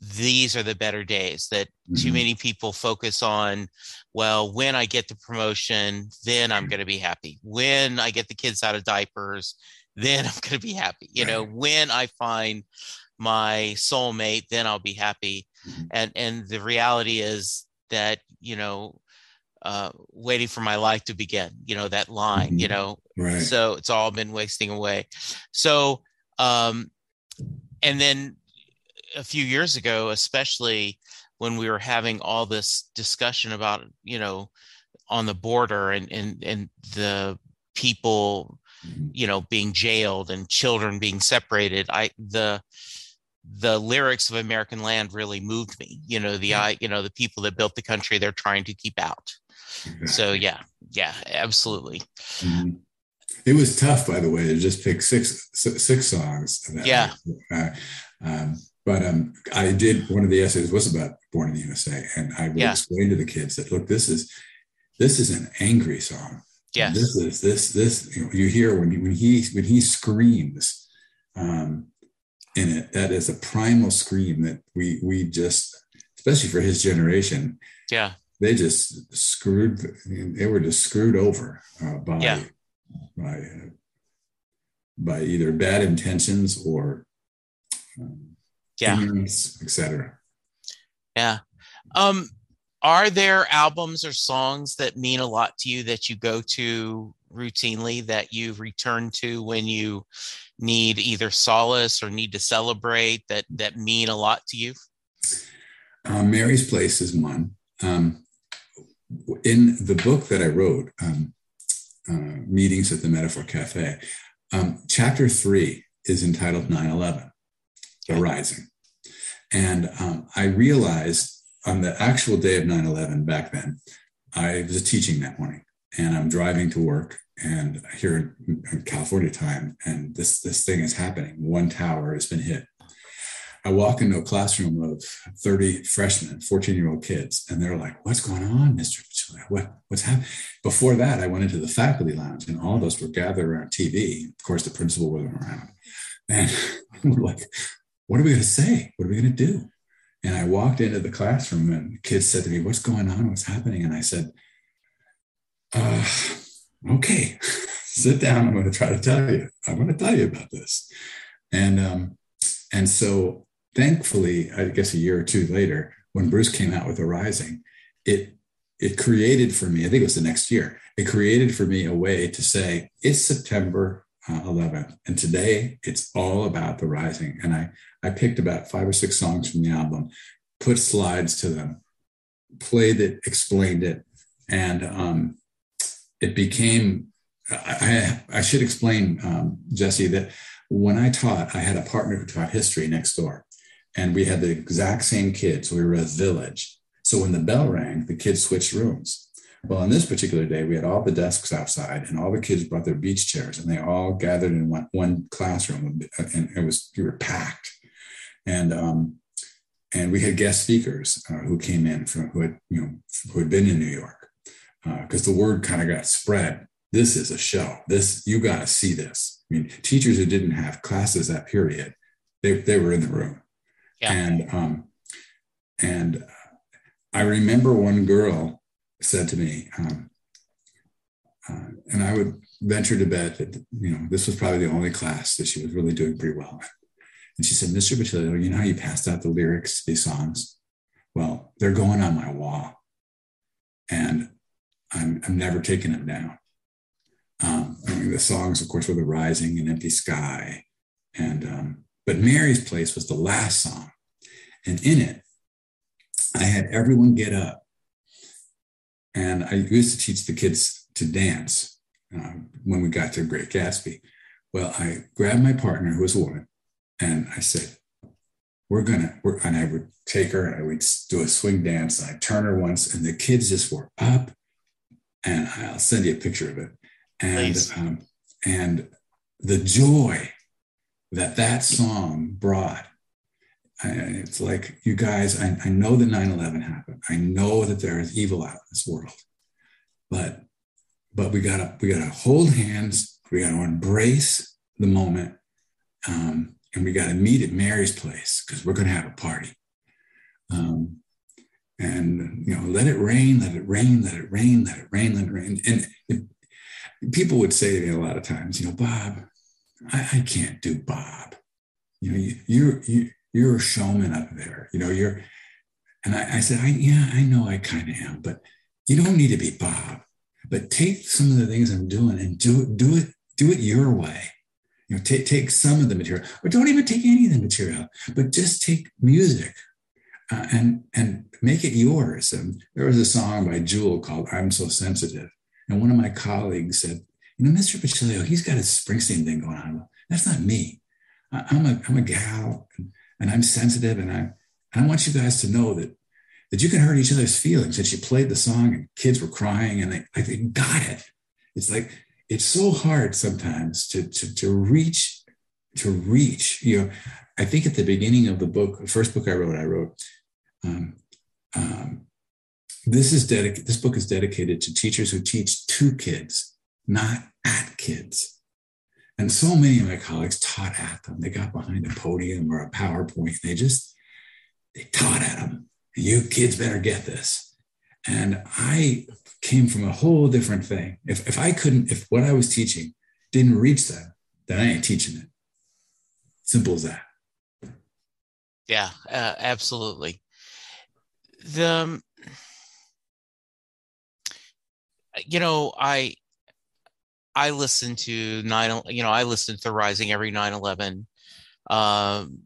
these are the better days that too Mhm. many people focus on well when i get the promotion then i'm going to be happy when i get the kids out of diapers then <laughs> i'm going to be happy you know when i find my soulmate then i'll be happy Mhm. and and the reality is that you know uh waiting for my life to begin you know that line you Mhm. know Right. so it's all been wasting away so um and then a few years ago especially when we were having all this discussion about you know on the border and and and the people Mhm. you know being jailed and children being separated i the the lyrics of american land really moved me you know the i you know the people that built the country they're trying to keep out so yeah yeah absolutely Mhm. It was tough, by the way, to just pick six six songs. Yeah. Uh, um, but um, I did one of the essays was about Born in the USA, and I would Yeah. explain to the kids that look, this is this is an angry song. yes This is this this you, know, you hear when he, when he when he screams um, in it that is a primal scream that we we just, especially for his generation, yeah, they just screwed. They were just screwed over uh, by Yeah. by uh, by either bad intentions or um, yeah, etc. yeah. Um, are there albums or songs that mean a lot to you that you go to routinely that you return to when you need either solace or need to celebrate that that mean a lot to you? Uh, Mary's Place is one. Um, in the book that I wrote, um, uh, Meetings at the Metaphor Cafe, um, chapter three is entitled 9 11, The Rising. And um, I realized on the actual day of 9 11 back then, I was teaching that morning and I'm driving to work and here in, in California time, and this, this thing is happening. One tower has been hit. I walk into a classroom of 30 freshmen, 14 year old kids, and they're like, What's going on, Mr. Pacilio? What, what's happening? Before that, I went into the faculty lounge and all of us were gathered around TV. Of course, the principal wasn't around. And <laughs> we're like, What are we going to say? What are we going to do? And I walked into the classroom and kids said to me, What's going on? What's happening? And I said, uh, Okay, <laughs> sit down. I'm going to try to tell you. I'm going to tell you about this. And, um, and so thankfully, I guess a year or two later, when Bruce came out with The Rising, it it created for me, I think it was the next year, it created for me a way to say, it's September uh, 11th, and today it's all about The Rising. And I, I picked about five or six songs from the album, put slides to them, played it, explained it, and um, it became, I, I, I should explain, um, Jesse, that when I taught, I had a partner who taught history next door and we had the exact same kids. We were a village. So when the bell rang, the kids switched rooms. Well, on this particular day, we had all the desks outside, and all the kids brought their beach chairs, and they all gathered in one, one classroom, and it was we were packed. And um, and we had guest speakers uh, who came in from who had you know who had been in New York, because the word kind of got spread. This is a show. This you got to see this. I mean, teachers who didn't have classes that period, they they were in the room. Yeah. And um, and I remember one girl said to me, um, uh, and I would venture to bet that you know this was probably the only class that she was really doing pretty well. And she said, "Mr. Pacilio, you know how you passed out the lyrics to these songs? Well, they're going on my wall, and I'm I'm never taking them down. Um, I mean, the songs, of course, were "The Rising" and "Empty Sky," and um, but Mary's Place was the last song, and in it, I had everyone get up, and I used to teach the kids to dance um, when we got to Great Gatsby. Well, I grabbed my partner, who was a woman, and I said, "We're gonna," we're, and I would take her and I would do a swing dance, and I turn her once, and the kids just were up, and I'll send you a picture of it, and um, and the joy that that song brought. It's like, you guys, I, I know that 9 11 happened. I know that there is evil out in this world. But but we gotta we gotta hold hands, we gotta embrace the moment, um, and we gotta meet at Mary's place because we're gonna have a party. Um, and you know, let it rain, let it rain, let it rain, let it rain, let it rain. And it, people would say to me a lot of times, you know, Bob, I, I can't do Bob. You know, you, you're you, you're a showman up there. You know, you're. And I, I said, I, yeah, I know I kind of am, but you don't need to be Bob. But take some of the things I'm doing and do it, do it, do it your way. You know, take take some of the material, or don't even take any of the material, but just take music uh, and and make it yours. And there was a song by Jewel called "I'm So Sensitive," and one of my colleagues said, "You know, Mr. Pacilio, he's got a Springsteen thing going on. That's not me. I, I'm a I'm a gal, and, and I'm sensitive, and I and I want you guys to know that that you can hurt each other's feelings. And she played the song, and kids were crying, and they like they got it. It's like it's so hard sometimes to to to reach to reach. You know, I think at the beginning of the book, the first book I wrote, I wrote. Um, um, this is dedicated. This book is dedicated to teachers who teach two kids, not at kids. And so many of my colleagues taught at them. They got behind a podium. Or a PowerPoint. They just they taught at them. You kids better get this. And I came from a whole different thing. If, if I couldn't, if what I was teaching didn't reach them, then I ain't teaching it. Simple as that. Yeah, uh, absolutely. The, um, you know, I, I listen to nine, you know, I listen to the Rising every 9 11. Um,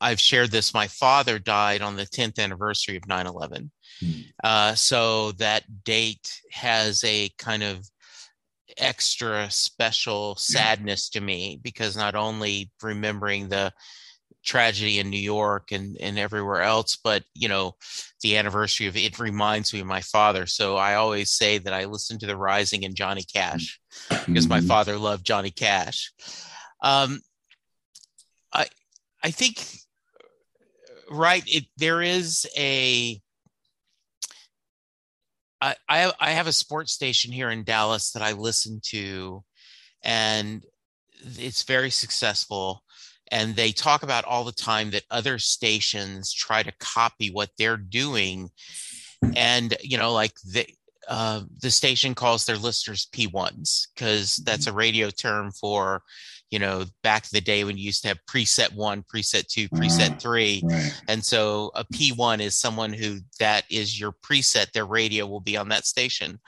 I've shared this. My father died on the 10th anniversary of 9 11. Mm. Uh, so that date has a kind of extra special sadness to me because not only remembering the tragedy in New York and, and everywhere else, but you know, the anniversary of it reminds me of my father. So I always say that I listen to the rising and Johnny Cash because my mm-hmm. father loved Johnny Cash. Um, I I think right it there is a I, I I have a sports station here in Dallas that I listen to, and it's very successful. And they talk about all the time that other stations try to copy what they're doing, and you know, like the uh, the station calls their listeners P1s because that's mm-hmm. a radio term for you know, back in the day when you used to have preset one, preset two, preset three. Right. And so a P1 is someone who that is your preset, their radio will be on that station.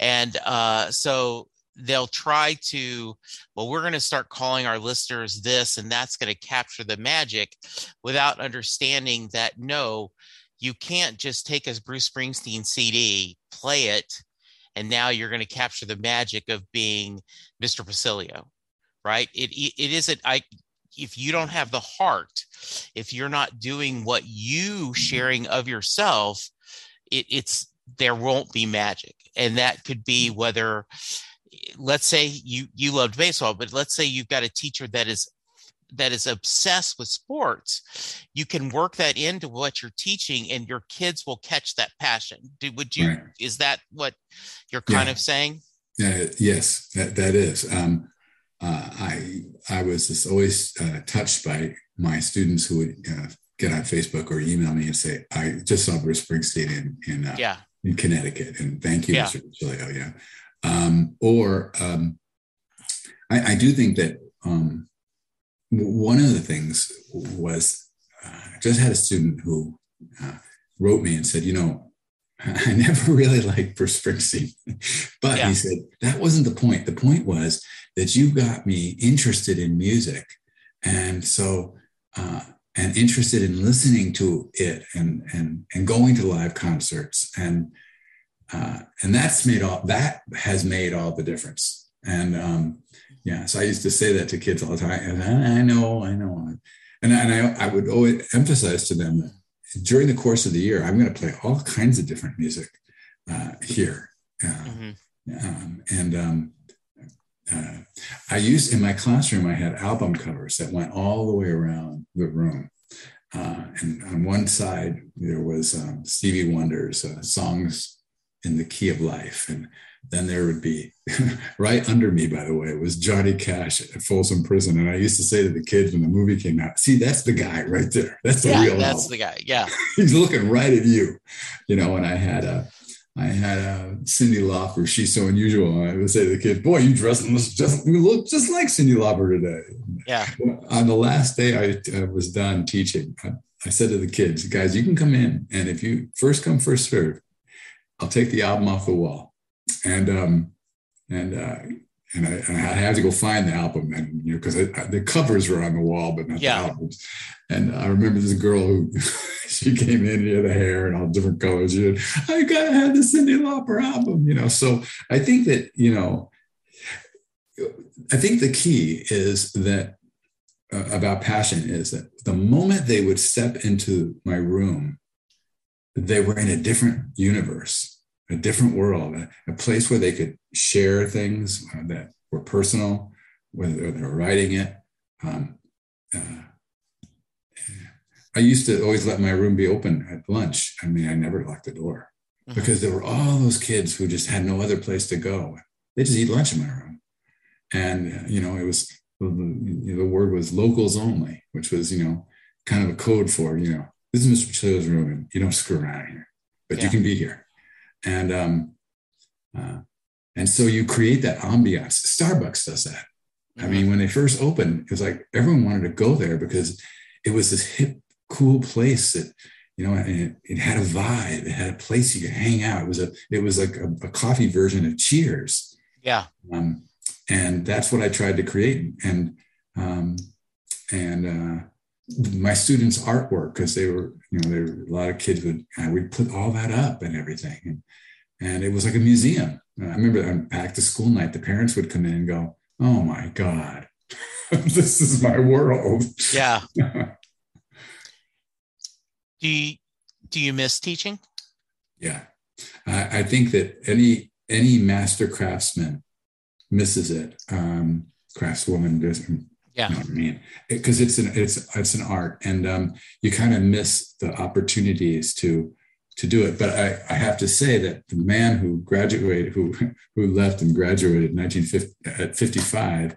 And uh, so they'll try to, well, we're going to start calling our listeners this, and that's going to capture the magic without understanding that no, you can't just take a Bruce Springsteen CD, play it, and now you're going to capture the magic of being Mr. Pacilio right? It, it isn't, I, if you don't have the heart, if you're not doing what you sharing of yourself, it, it's, there won't be magic. And that could be whether, let's say you, you loved baseball, but let's say you've got a teacher that is that is obsessed with sports you can work that into what you're teaching and your kids will catch that passion Do, would you right. is that what you're kind yeah. of saying uh, yes that, that is um, uh, I I was just always uh, touched by my students who would uh, get on Facebook or email me and say, "I just saw Bruce Springsteen in in, uh, yeah. in Connecticut, and thank you, yeah. Mr. Chilio." Yeah, um, or um, I, I, do think that um, one of the things was uh, I just had a student who uh, wrote me and said, "You know, <laughs> I never really liked Bruce Springsteen. <laughs> but yeah. he said, that wasn't the point. The point was that you got me interested in music. And so, uh, and interested in listening to it and, and, and going to live concerts. And, uh, and that's made all, that has made all the difference. And, um, yeah, so I used to say that to kids all the time. And I, I know, I know. And, and I, I would always emphasize to them that during the course of the year, I'm going to play all kinds of different music uh, here. Uh, mm-hmm. um, and um, uh, I used in my classroom, I had album covers that went all the way around the room. Uh, and on one side, there was um, Stevie Wonder's uh, songs in the key of life. And then there would be <laughs> right under me, by the way, it was Johnny Cash at Folsom Prison. And I used to say to the kids when the movie came out, see, that's the guy right there. That's the yeah, real That's album. the guy. Yeah. <laughs> He's looking right at you. You know, and I had a I had a Cyndi Lauper. She's so unusual. I would say to the kids, "Boy, you dress just you look just like Cyndi Lauper today." Yeah. On the last day I, I was done teaching, I, I, said to the kids, "Guys, you can come in, and if you first come, first serve, I'll take the album off the wall." and um, and uh, and I, and I, had to go find the album, and you know, because the covers were on the wall, but not yeah. the albums. And I remember this girl who <laughs> she came in, and had the hair and all different colors. You know, I gotta have the Cyndi Lauper album, you know. So I think that you know, I think the key is that uh, about passion is that the moment they would step into my room, they were in a different universe a different world, a, a place where they could share things uh, that were personal, whether they were writing it. Um, uh, I used to always let my room be open at lunch. I mean, I never locked the door mm-hmm. because there were all those kids who just had no other place to go. They just eat lunch in my room. And, uh, you know, it was the, the, the word was locals only, which was, you know, kind of a code for, you know, this is Mr. Pacilio's room and you don't screw around here, but yeah. you can be here. And, um, uh, and so you create that ambiance. Starbucks does that. Mm-hmm. I mean, when they first opened, it was like everyone wanted to go there because it was this hip, cool place that, you know, and it, it had a vibe. It had a place you could hang out. It was a, it was like a, a coffee version of Cheers. Yeah. Um, and that's what I tried to create. And um, and uh, my students' artwork because they were, you know, there were a lot of kids would I would put all that up and everything, and, and it was like a museum. I remember on back to school night, the parents would come in and go, "Oh my god, <laughs> this is my world." Yeah. <laughs> do you do you miss teaching? Yeah, I, I think that any any master craftsman misses it. Um, craftswoman doesn't. Yeah, you know I mean, because it, it's an it's it's an art, and um, you kind of miss the opportunities to to do it. But I, I have to say that the man who graduated, who who left and graduated in 1950 at 55,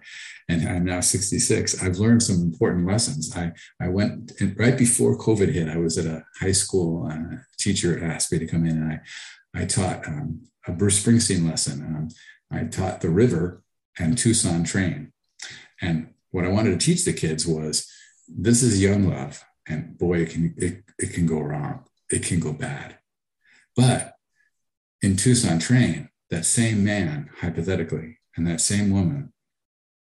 and I'm now 66. I've learned some important lessons. I I went right before COVID hit. I was at a high school. Uh, teacher asked me to come in, and I I taught um, a Bruce Springsteen lesson. Um, I taught the river and Tucson train. And what I wanted to teach the kids was this is young love. And boy, it can, it, it can go wrong. It can go bad. But in Tucson train, that same man, hypothetically, and that same woman,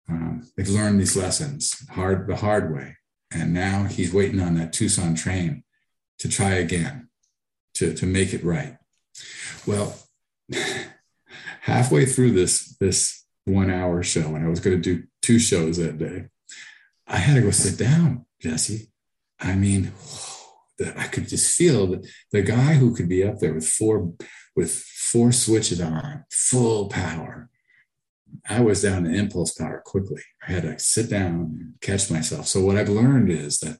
um, they've learned these lessons hard the hard way. And now he's waiting on that Tucson train to try again, to, to make it right. Well, <sighs> halfway through this this one hour show, and I was going to do two shows that day, I had to go sit down, Jesse. I mean, <sighs> I could just feel that the guy who could be up there with four with four switches on, full power. I was down to impulse power quickly. I had to sit down and catch myself. So what I've learned is that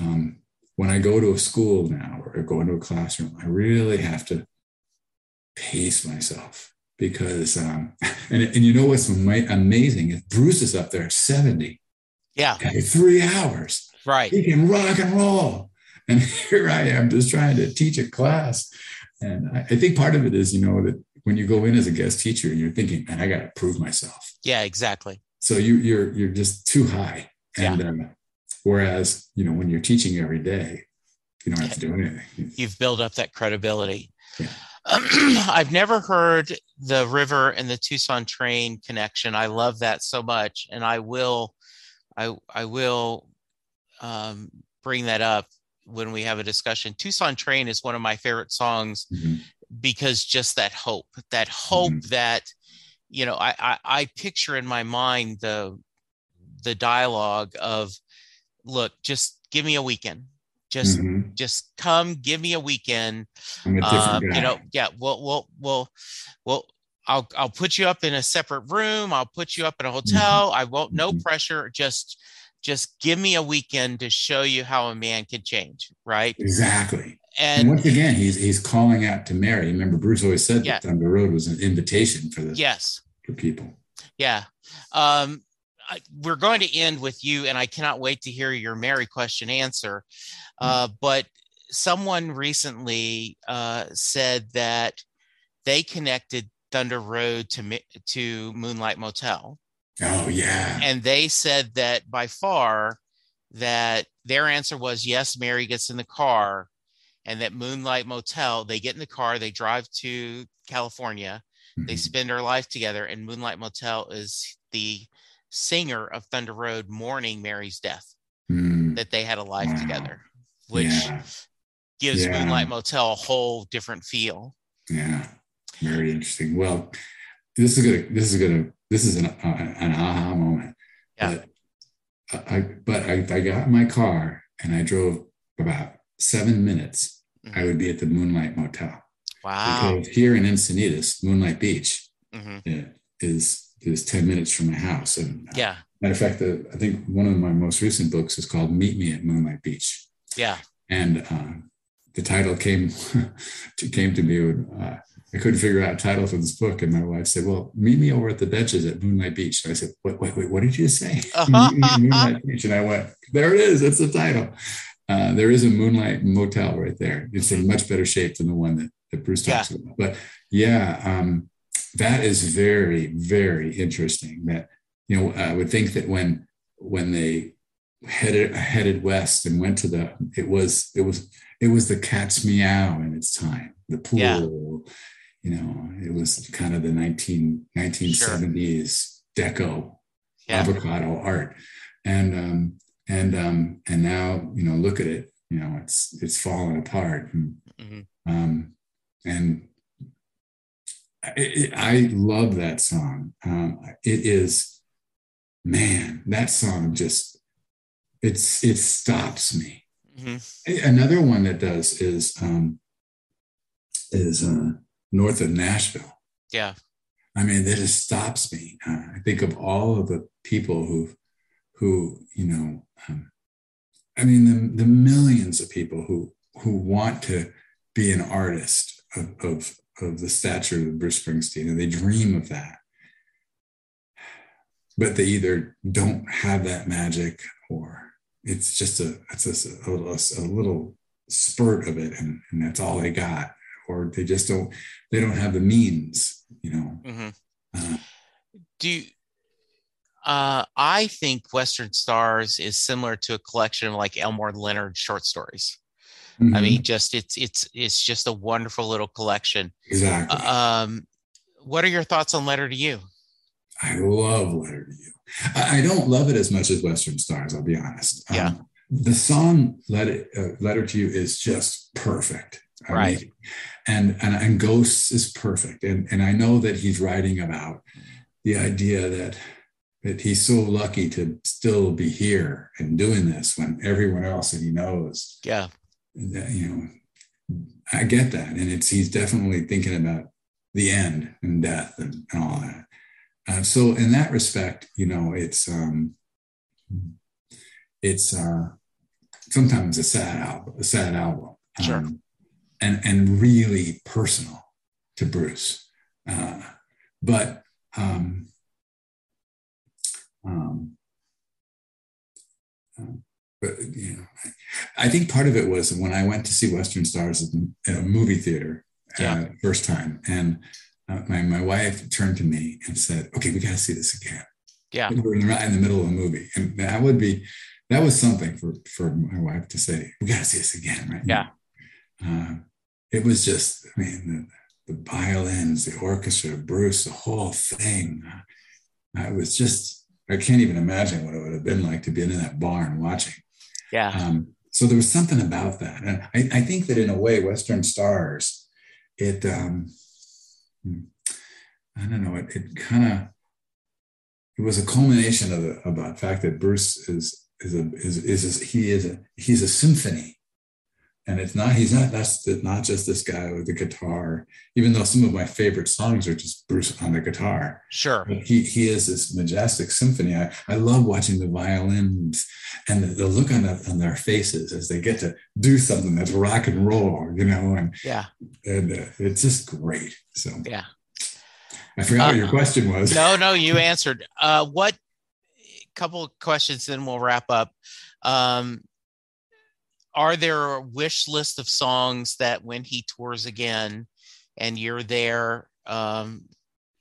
um, when I go to a school now or go into a classroom, I really have to pace myself because um, and, and you know what's amazing is Bruce is up there at 70. Yeah. Three hours. Right. He can rock and roll. And <laughs> here I am just trying to teach a class. And I, I think part of it is, you know, that when you go in as a guest teacher and you're thinking, man, I got to prove myself. Yeah, exactly. So you, you're you're just too high. And yeah. um, whereas, you know, when you're teaching every day, you don't have to do anything. You've built up that credibility. Yeah. <clears throat> I've never heard the river and the Tucson train connection. I love that so much, and I will, I I will um, bring that up when we have a discussion. Tucson train is one of my favorite songs mm-hmm. because just that hope, that hope mm-hmm. that you know, I, I I picture in my mind the the dialogue of, look, just give me a weekend just mm-hmm. just come give me a weekend um, you know yeah we'll we'll we'll we'll I'll I'll put you up in a separate room. I'll put you up in a hotel. Mm-hmm. I won't no mm-hmm. pressure. Just just give me a weekend to show you how a man can change, right? Exactly. And, and once again, he's he's calling out to Mary. Remember, Bruce always said yeah. that the Road was an invitation for the yes for people. Yeah. Um, we're going to end with you, and I cannot wait to hear your Mary question answer. Hmm. Uh, but someone recently uh, said that they connected Thunder Road to to Moonlight Motel. Oh yeah, and they said that by far that their answer was yes. Mary gets in the car, and that Moonlight Motel. They get in the car, they drive to California, mm-hmm. they spend their life together, and Moonlight Motel is the singer of Thunder Road mourning Mary's death, mm. that they had a life wow. together, which yeah. gives yeah. Moonlight Motel a whole different feel. Yeah, very interesting. Well, this is gonna, this is gonna, this is an, uh, an aha moment. Yeah. But I, but I, I got my car and I drove about seven minutes. Mm-hmm. I would be at the Moonlight Motel. Wow. Because here in Encinitas, Moonlight Beach mm-hmm. is is 10 minutes from my house. And uh, yeah. Matter of fact, the, I think one of my most recent books is called Meet Me at Moonlight Beach. Yeah. And uh, the title came <laughs> to, came to me when, uh, I couldn't figure out a title for this book. And my wife said, Well, meet me over at the benches at Moonlight Beach. And I said, Wait, wait, wait, what did you say? <laughs> Moonlight Beach. And I went, There it is. That's the title. Uh, there is a Moonlight Motel right there. It's in much better shape than the one that, that Bruce talks yeah. about. But yeah, um, that is very, very interesting. That, you know, I would think that when when they headed headed west and went to the it was it was it was the cat's meow in its time the pool yeah. you know it was kind of the 19 1970s sure. deco yeah. avocado art and um and um and now you know look at it you know it's it's fallen apart and mm-hmm. um and it, I love that song. Um, it is, man, that song just it's it stops me. Mm-hmm. Another one that does is um, is uh, north of Nashville. Yeah, I mean that just stops me. Uh, I think of all of the people who who you know. Um, I mean the the millions of people who who want to be an artist of, of of the stature of Bruce Springsteen, and they dream of that. But they either don't have that magic or it's just a it's a, a, a, little spurt of it and, and that's all they got or they just don't they don't have the means you know mm-hmm. uh, do you, uh, I think Western Stars is similar to a collection of like Elmore Leonard short stories. Mm-hmm. I mean, just it's it's it's just a wonderful little collection. Exactly. Um, what are your thoughts on Letter to You? I love Letter to You. I, I don't love it as much as Western Stars. I'll be honest. Yeah. Um, the song "Letter uh, Letter to You" is just perfect. I right. Mean, and, and and Ghosts is perfect. And and I know that he's writing about the idea that that he's so lucky to still be here and doing this when everyone else that he knows. Yeah. That, you know, I get that. And it's he's definitely thinking about the end and death and, and all that. Uh, so in that respect, you know, it's um, it's uh, sometimes a sad album, a sad album, um, sure. and and really personal to Bruce. Uh, but um, um, uh, but you know, I, I, think part of it was when I went to see Western Stars in a movie theater yeah. uh, first time, and uh, my, my wife turned to me and said, okay, we got to see this again. Yeah. We were in the, in the middle of a movie. And that would be, that was something for, for my wife to say, we got to see this again. Right. Yeah. Uh, it was just, I mean, the, the violins, the orchestra, Bruce, the whole thing. Uh, it was just, I can't even imagine what it would have been like to be in that barn watching. Yeah. Um, so there was something about that. And I, I think that in a way, Western Stars, it, um, Hmm. I don't know. It, it kind of it was a culmination of the of the fact that Bruce is is a is is a, he is a he's a symphony, and it's not he's not that's not just this guy with the guitar. Even though some of my favorite songs are just Bruce on the guitar, sure, but he he is this majestic symphony. I, I love watching the violins and the, the look on the, on their faces as they get to do something that's rock and roll, you know, and yeah, and uh, it's just great. So yeah. I forgot uh, what your uh, question was. No, no, you answered. Uh, what couple of questions, then we'll wrap up. Um, are there a wish list of songs that when he tours again and you're there um,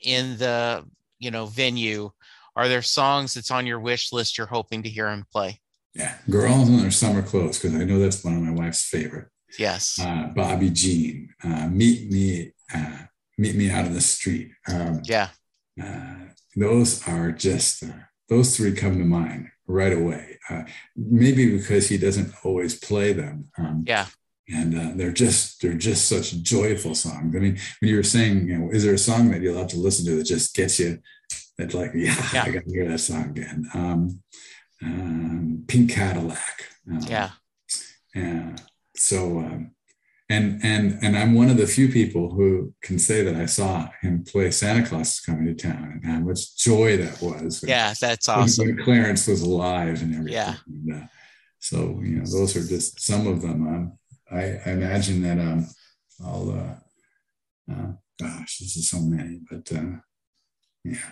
in the you know venue, are there songs that's on your wish list you're hoping to hear him play? Yeah, girls in their summer clothes because I know that's one of my wife's favorite. Yes. Uh, Bobby Jean, uh, meet me, uh, meet me out in the street. Um, yeah. Uh, those are just uh, those three come to mind right away. Uh, maybe because he doesn't always play them. Um, yeah. And they're just they're just such joyful songs. I mean, when you were saying, you know, is there a song that you love to listen to that just gets you? That like, <laughs> yeah, yeah. I got to hear that song again. Um, um, Pink Cadillac. Um, yeah. Yeah. So, um, and and and I'm one of the few people who can say that I saw him play Santa Claus coming to town, and how much joy that was. Yeah, that's awesome. When Clarence was alive and everything. Yeah. And, uh, so you know, those are just some of them. Um, I, I, imagine that um, I'll uh, uh, gosh, this is so many, but uh, yeah.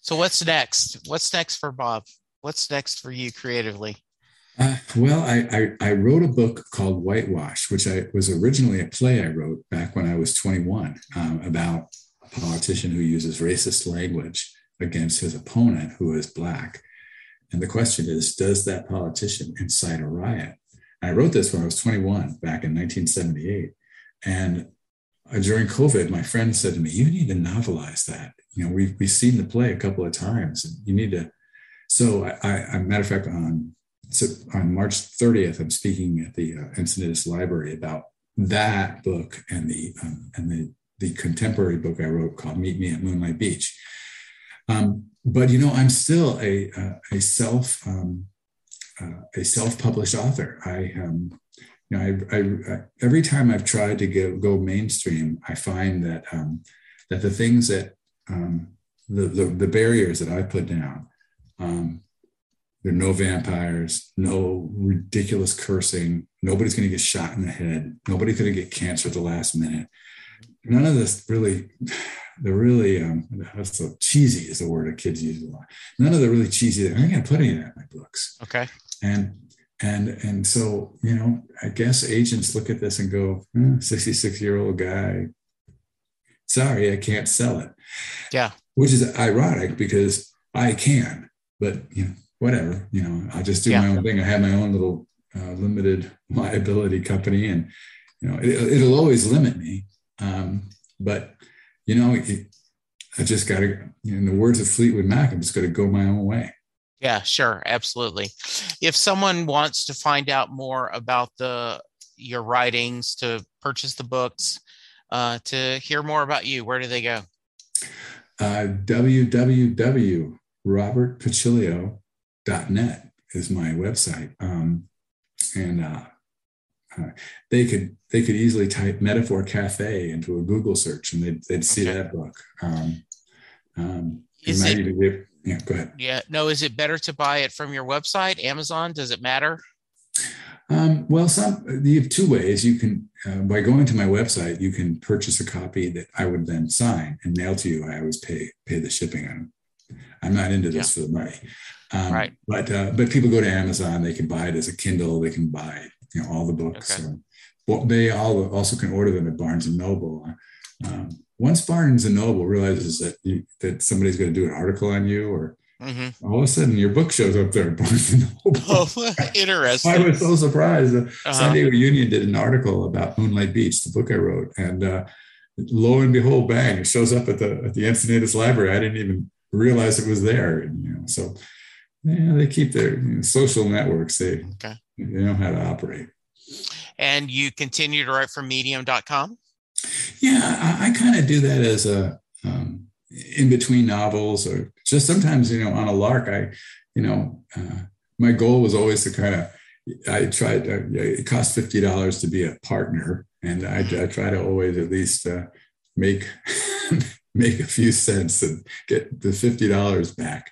So what's next? What's next for Bob? What's next for you creatively? Uh, well, I, I, I wrote a book called Whitewash, which I was originally a play I wrote back when I was 21 um, about a politician who uses racist language against his opponent who is black. And the question is, does that politician incite a riot? I wrote this when I was 21 back in 1978. And uh, during COVID, my friend said to me, "You need to novelize that. You know, we've we've seen the play a couple of times, and you need to." So, I, I, I matter of fact, on so on March 30th, I'm speaking at the uh, Encinitas Library about that book and the um, and the the contemporary book I wrote called "Meet Me at Moonlight Beach." Um, but you know, I'm still a a, a self um, uh, a self published author. I um, you know, I, I, I, every time I've tried to go, go mainstream, I find that um, that the things that um, the, the, the barriers that I put down, um, there are no vampires, no ridiculous cursing, nobody's going to get shot in the head, nobody's going to get cancer at the last minute. None of this really, <sighs> the really, um, that's so cheesy is the word that kids use a lot. None of the really cheesy, I'm going to put any of that in my books. Okay. And and and so you know i guess agents look at this and go 66 year old guy sorry i can't sell it yeah which is ironic because i can but you know whatever you know i just do yeah. my own thing i have my own little uh, limited <laughs> liability company and you know it, will always limit me um, but you know it, i just got to in the words of fleetwood mac i'm just going to go my own way yeah, sure, absolutely. If someone wants to find out more about the your writings, to purchase the books, uh, to hear more about you, where do they go? Uh, www.robertpacilio.net is my website, um, and uh, uh, they could they could easily type Metaphor Cafe into a Google search, and they'd, they'd see okay. that book. Um, um, is it, it, yeah, go ahead. Yeah, no, is it better to buy it from your website, Amazon? Does it matter? Um, well, some you have two ways. You can uh, by going to my website, you can purchase a copy that I would then sign and mail to you. I always pay pay the shipping on. I'm not into this yeah. for the money, um, right? But uh, but people go to Amazon. They can buy it as a Kindle. They can buy you know all the books. Okay. well, they all also can order them at Barnes and Noble. Um, once Barnes and Noble realizes that you, that somebody's going to do an article on you, or mm-hmm. all of a sudden your book shows up there at Barnes and Noble. <laughs> Oh, <laughs> interesting! I was so surprised. Uh-huh. San Diego Union did an article about Moonlight Beach, the book I wrote, and uh, lo and behold, bang! It shows up at the at the Encinitas Library. I didn't even realize it was there. You know, so yeah, they keep their you know, social networks. They okay. they know how to operate. And you continue to write for Medium.com. Yeah, I, I kind of do that as a um, in between novels, or just sometimes you know on a lark. I, you know, uh, my goal was always to kind of. I tried. Uh, it cost fifty dollars to be a partner, and I, I try to always at least uh, make <laughs> make a few cents and get the fifty dollars back.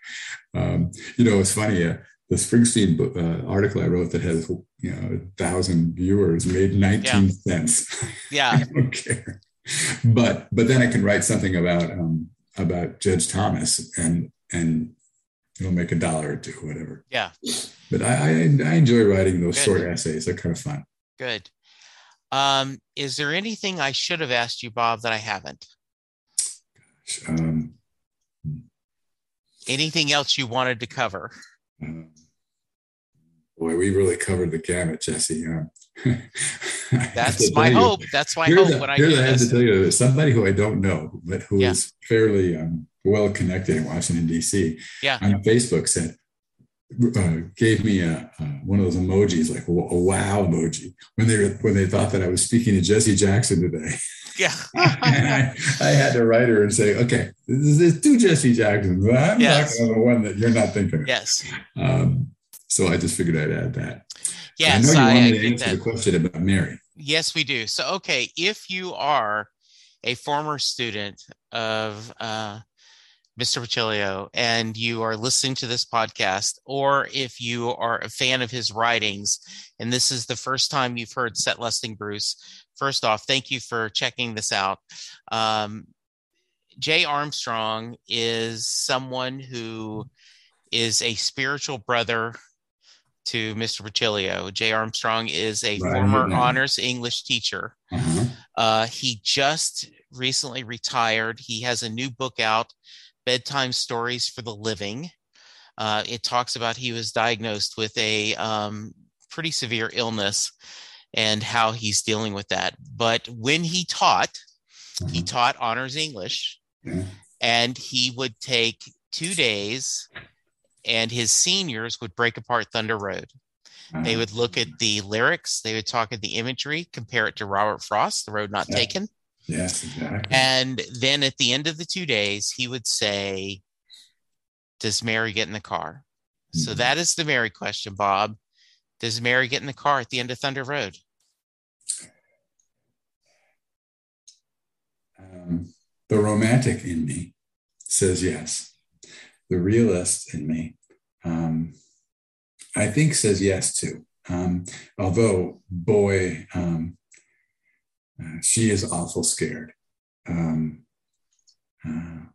Um, you know, it's funny. Uh, the Springsteen uh, article I wrote that has you know a thousand viewers made 19 yeah. cents. <laughs> Yeah, I don't care. But but then I can write something about um, about Judge Thomas and and it'll make a dollar or two, whatever. Yeah. But I I, I enjoy writing those Good. short essays. They're kind of fun. Good. Um, is there anything I should have asked you, Bob, that I haven't? Um, anything else you wanted to cover? Um, Boy, we really covered the gamut, Jesse. Um, <laughs> That's my hope. You, That's my hope. The, when I here's I have to tell you, somebody who I don't know, but who yeah. is fairly um, well connected in Washington D.C. Yeah. on Facebook said uh, gave me a, uh, one of those emojis, like a, wow emoji, when they when they thought that I was speaking to Jesse Jackson today. Yeah, <laughs> I, I, had to write her and say, okay, this is two Jesse Jacksons. I'm yes. talking about the one that you're not thinking. Of. Yes. Um, so I just figured I'd add that. Yes, I know you wanted to answer that. the question about Mary. Yes, we do. So, okay, if you are a former student of uh, Mr. Pacilio, and you are listening to this podcast, or if you are a fan of his writings, and this is the first time you've heard Set Listing Bruce, first off, thank you for checking this out. Um, Jay Armstrong is someone who is a spiritual brother to Mr. Pacilio. Jay Armstrong is a right. former honors English teacher. Uh-huh. Uh, he just recently retired. He has a new book out, Bedtime Stories for the Living. Uh, it talks about he was diagnosed with a um, pretty severe illness and how he's dealing with that. But when he taught, uh-huh. he taught honors English, yeah. and he would take two days and his seniors would break apart Thunder Road. They would look at the lyrics, they would talk at the imagery, compare it to Robert Frost, The Road Not yeah. Taken. Yes, exactly. And then at the end of the two days, he would say, Does Mary get in the car? Mm-hmm. So that is the Mary question, Bob. Does Mary get in the car at the end of Thunder Road? Um, the romantic in me says yes the realist in me, um, I think says yes too. Um, although, boy, um, uh, she is awful scared, um, uh,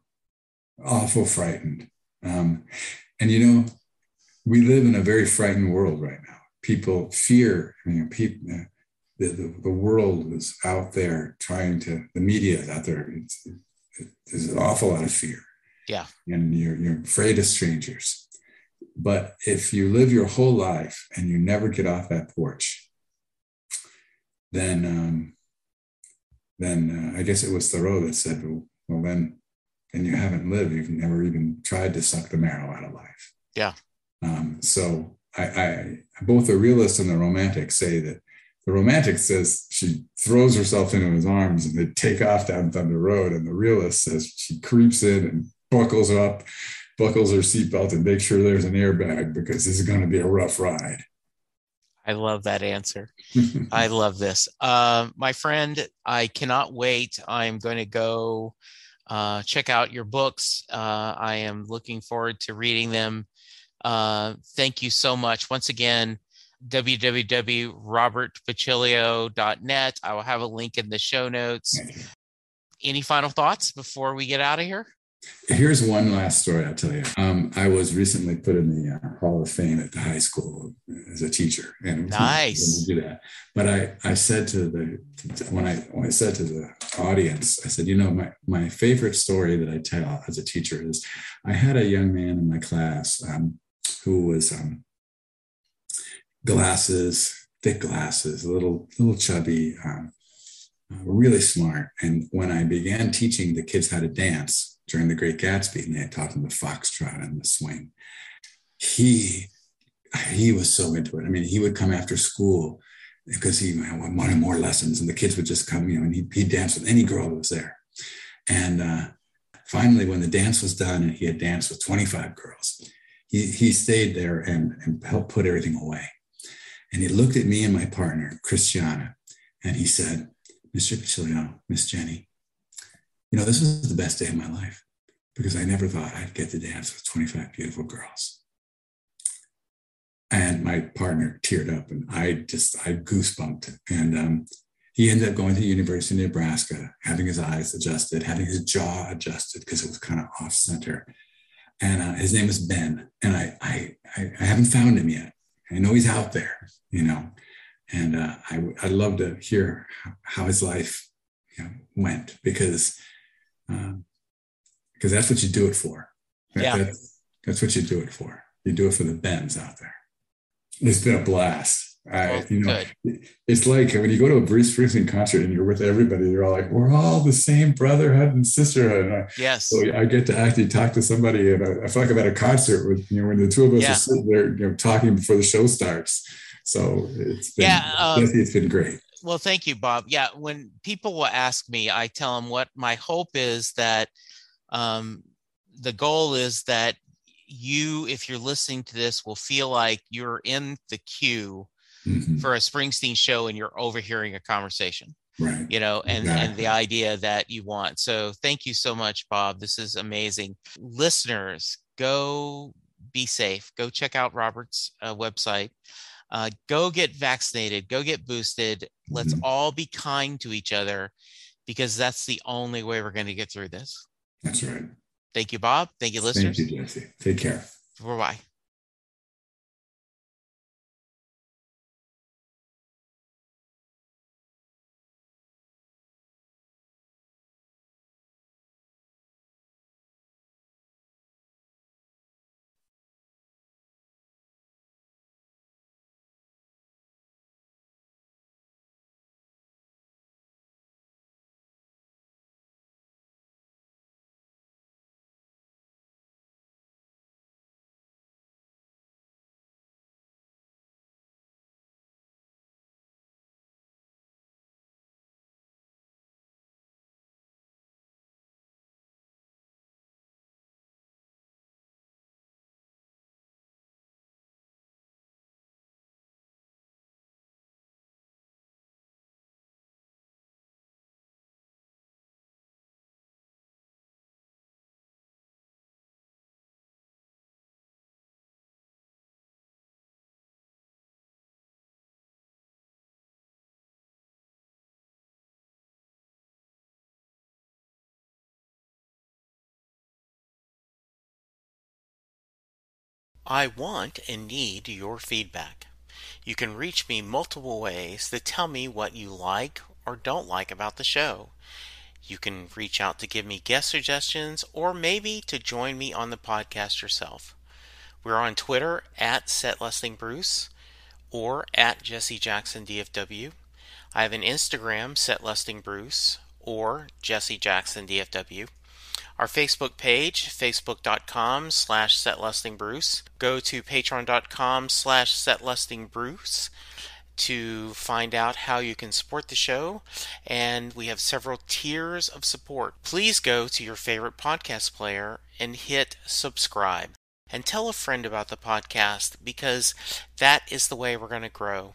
awful frightened. Um, and you know, we live in a very frightened world right now. People fear, you know, people, uh, the, the, the, world is out there trying to, the media is out there. It's, it, there's an awful lot of fear. Yeah. And you're, you're afraid of strangers. But if you live your whole life and you never get off that porch, then um, then uh, I guess it was Thoreau that said, well, well, then then you haven't lived. You've never even tried to suck the marrow out of life. Yeah. Um, so I, I both the realist and the romantic say that the romantic says she throws herself into his arms and they take off down Thunder Road, and the realist says she creeps in and buckles up, buckles her seatbelt, and makes sure there's an airbag because this is going to be a rough ride. I love that answer. I <laughs> love this. Uh, my friend, I cannot wait. I'm going to go uh, check out your books. Uh, I am looking forward to reading them. Uh, thank you so much. Once again, www.robertpacilio.net. I will have a link in the show notes. Any final thoughts before we get out of here? Here's one last story I'll tell you. Um, I was recently put in the uh, Hall of Fame at the high school as a teacher, and nice do that. But I, I said to the when I when I said to the audience, I said, you know, my my favorite story that I tell as a teacher is, I had a young man in my class um, who was um, glasses, thick glasses, a little little chubby, um, really smart. And when I began teaching the kids how to dance during the Great Gatsby, and they had taught him the foxtrot and the swing. He he was so into it. I mean, he would come after school because he wanted more lessons, and the kids would just come, you know, and he he danced with any girl that was there. And uh, finally, when the dance was done, and he had danced with 25 girls, he he stayed there and and helped put everything away. And he looked at me and my partner, Christiana, and he said, Mr. Pacilio, Miss Jenny, you know, this was the best day of my life because I never thought I'd get to dance with 25 beautiful girls. And my partner teared up and I just, I goosebumped. And um, he ended up going to the University of Nebraska, having his eyes adjusted, having his jaw adjusted because it was kind of off center. And uh, his name is Ben. And I, I, I, haven't found him yet. I know he's out there, you know, and uh, I, I'd love to hear how his life you know, went because because um, that's what you do it for. That, yeah. That's, that's what you do it for. You do it for the Bens out there. It's been a blast. I, you know, good. it's like when you go to a Bruce Springsteen concert and you're with everybody, you're all like, we're all the same brotherhood and sisterhood. And I, yes. So I get to actually talk to somebody, and I, I, feel like I'm at a concert with, you know, when the two of us yeah. are sitting there, you know, talking before the show starts. So it's been, yeah, um, it's been great. Well, thank you, Bob. Yeah, when people will ask me, I tell them what my hope is that um, the goal is that you, if you're listening to this, will feel like you're in the queue mm-hmm. for a Springsteen show and you're overhearing a conversation. Right. You know, and Exactly. and the idea that you want. So thank you so much, Bob. This is amazing. Listeners, go be safe. Go check out Robert's uh, website. Uh, go get vaccinated. Go get boosted. Let's Mhm. all be kind to each other because that's the only way we're going to get through this. That's right. Thank you, Bob. Thank you, listeners. Thank you, Jesse. Take care. Bye bye. I want and need your feedback. You can reach me multiple ways to tell me what you like or don't like about the show. You can reach out to give me guest suggestions or maybe to join me on the podcast yourself. We're on Twitter at SetListingBruce or at Jesse Jackson DFW. I have an Instagram, SetListingBruce or Jesse Jackson DFW. Our Facebook page, facebook.com slash setlistingbruce. Go to patreon.com slash setlistingbruce to find out how you can support the show. And we have several tiers of support. Please go to your favorite podcast player and hit subscribe. And tell a friend about the podcast because that is the way we're going to grow.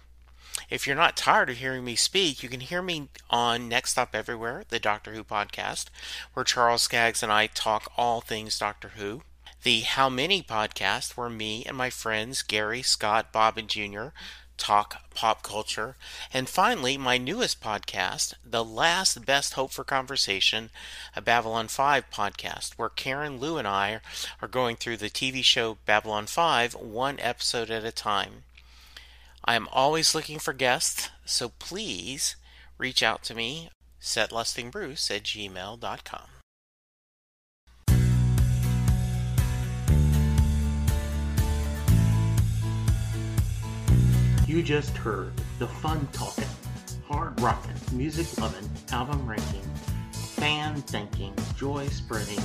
If you're not tired of hearing me speak, you can hear me on Next Stop Everywhere, the Doctor Who podcast, where Charles Skaggs and I talk all things Doctor Who. The How Many podcast, where me and my friends Gary, Scott, Bob, and Jr. talk pop culture. And finally, my newest podcast, The Last Best Hope for Conversation, a Babylon 5 podcast, where Karen, Lou, and I are going through the TV show Babylon 5 one episode at a time. I am always looking for guests, so please reach out to me, setlistingbruce at gmail.com. You just heard the fun talking, hard rocking, music loving, album ranking, fan thinking, joy spreading,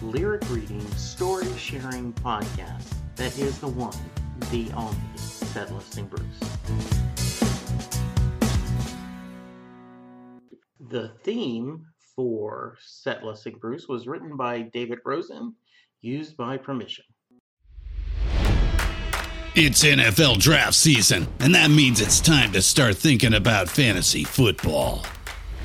lyric reading, story sharing podcast that is the one, the only, Set Listing Bruce. The theme for Set Listing Bruce was written by David Rosen, used by permission. It's NFL draft season, and that means it's time to start thinking about fantasy football.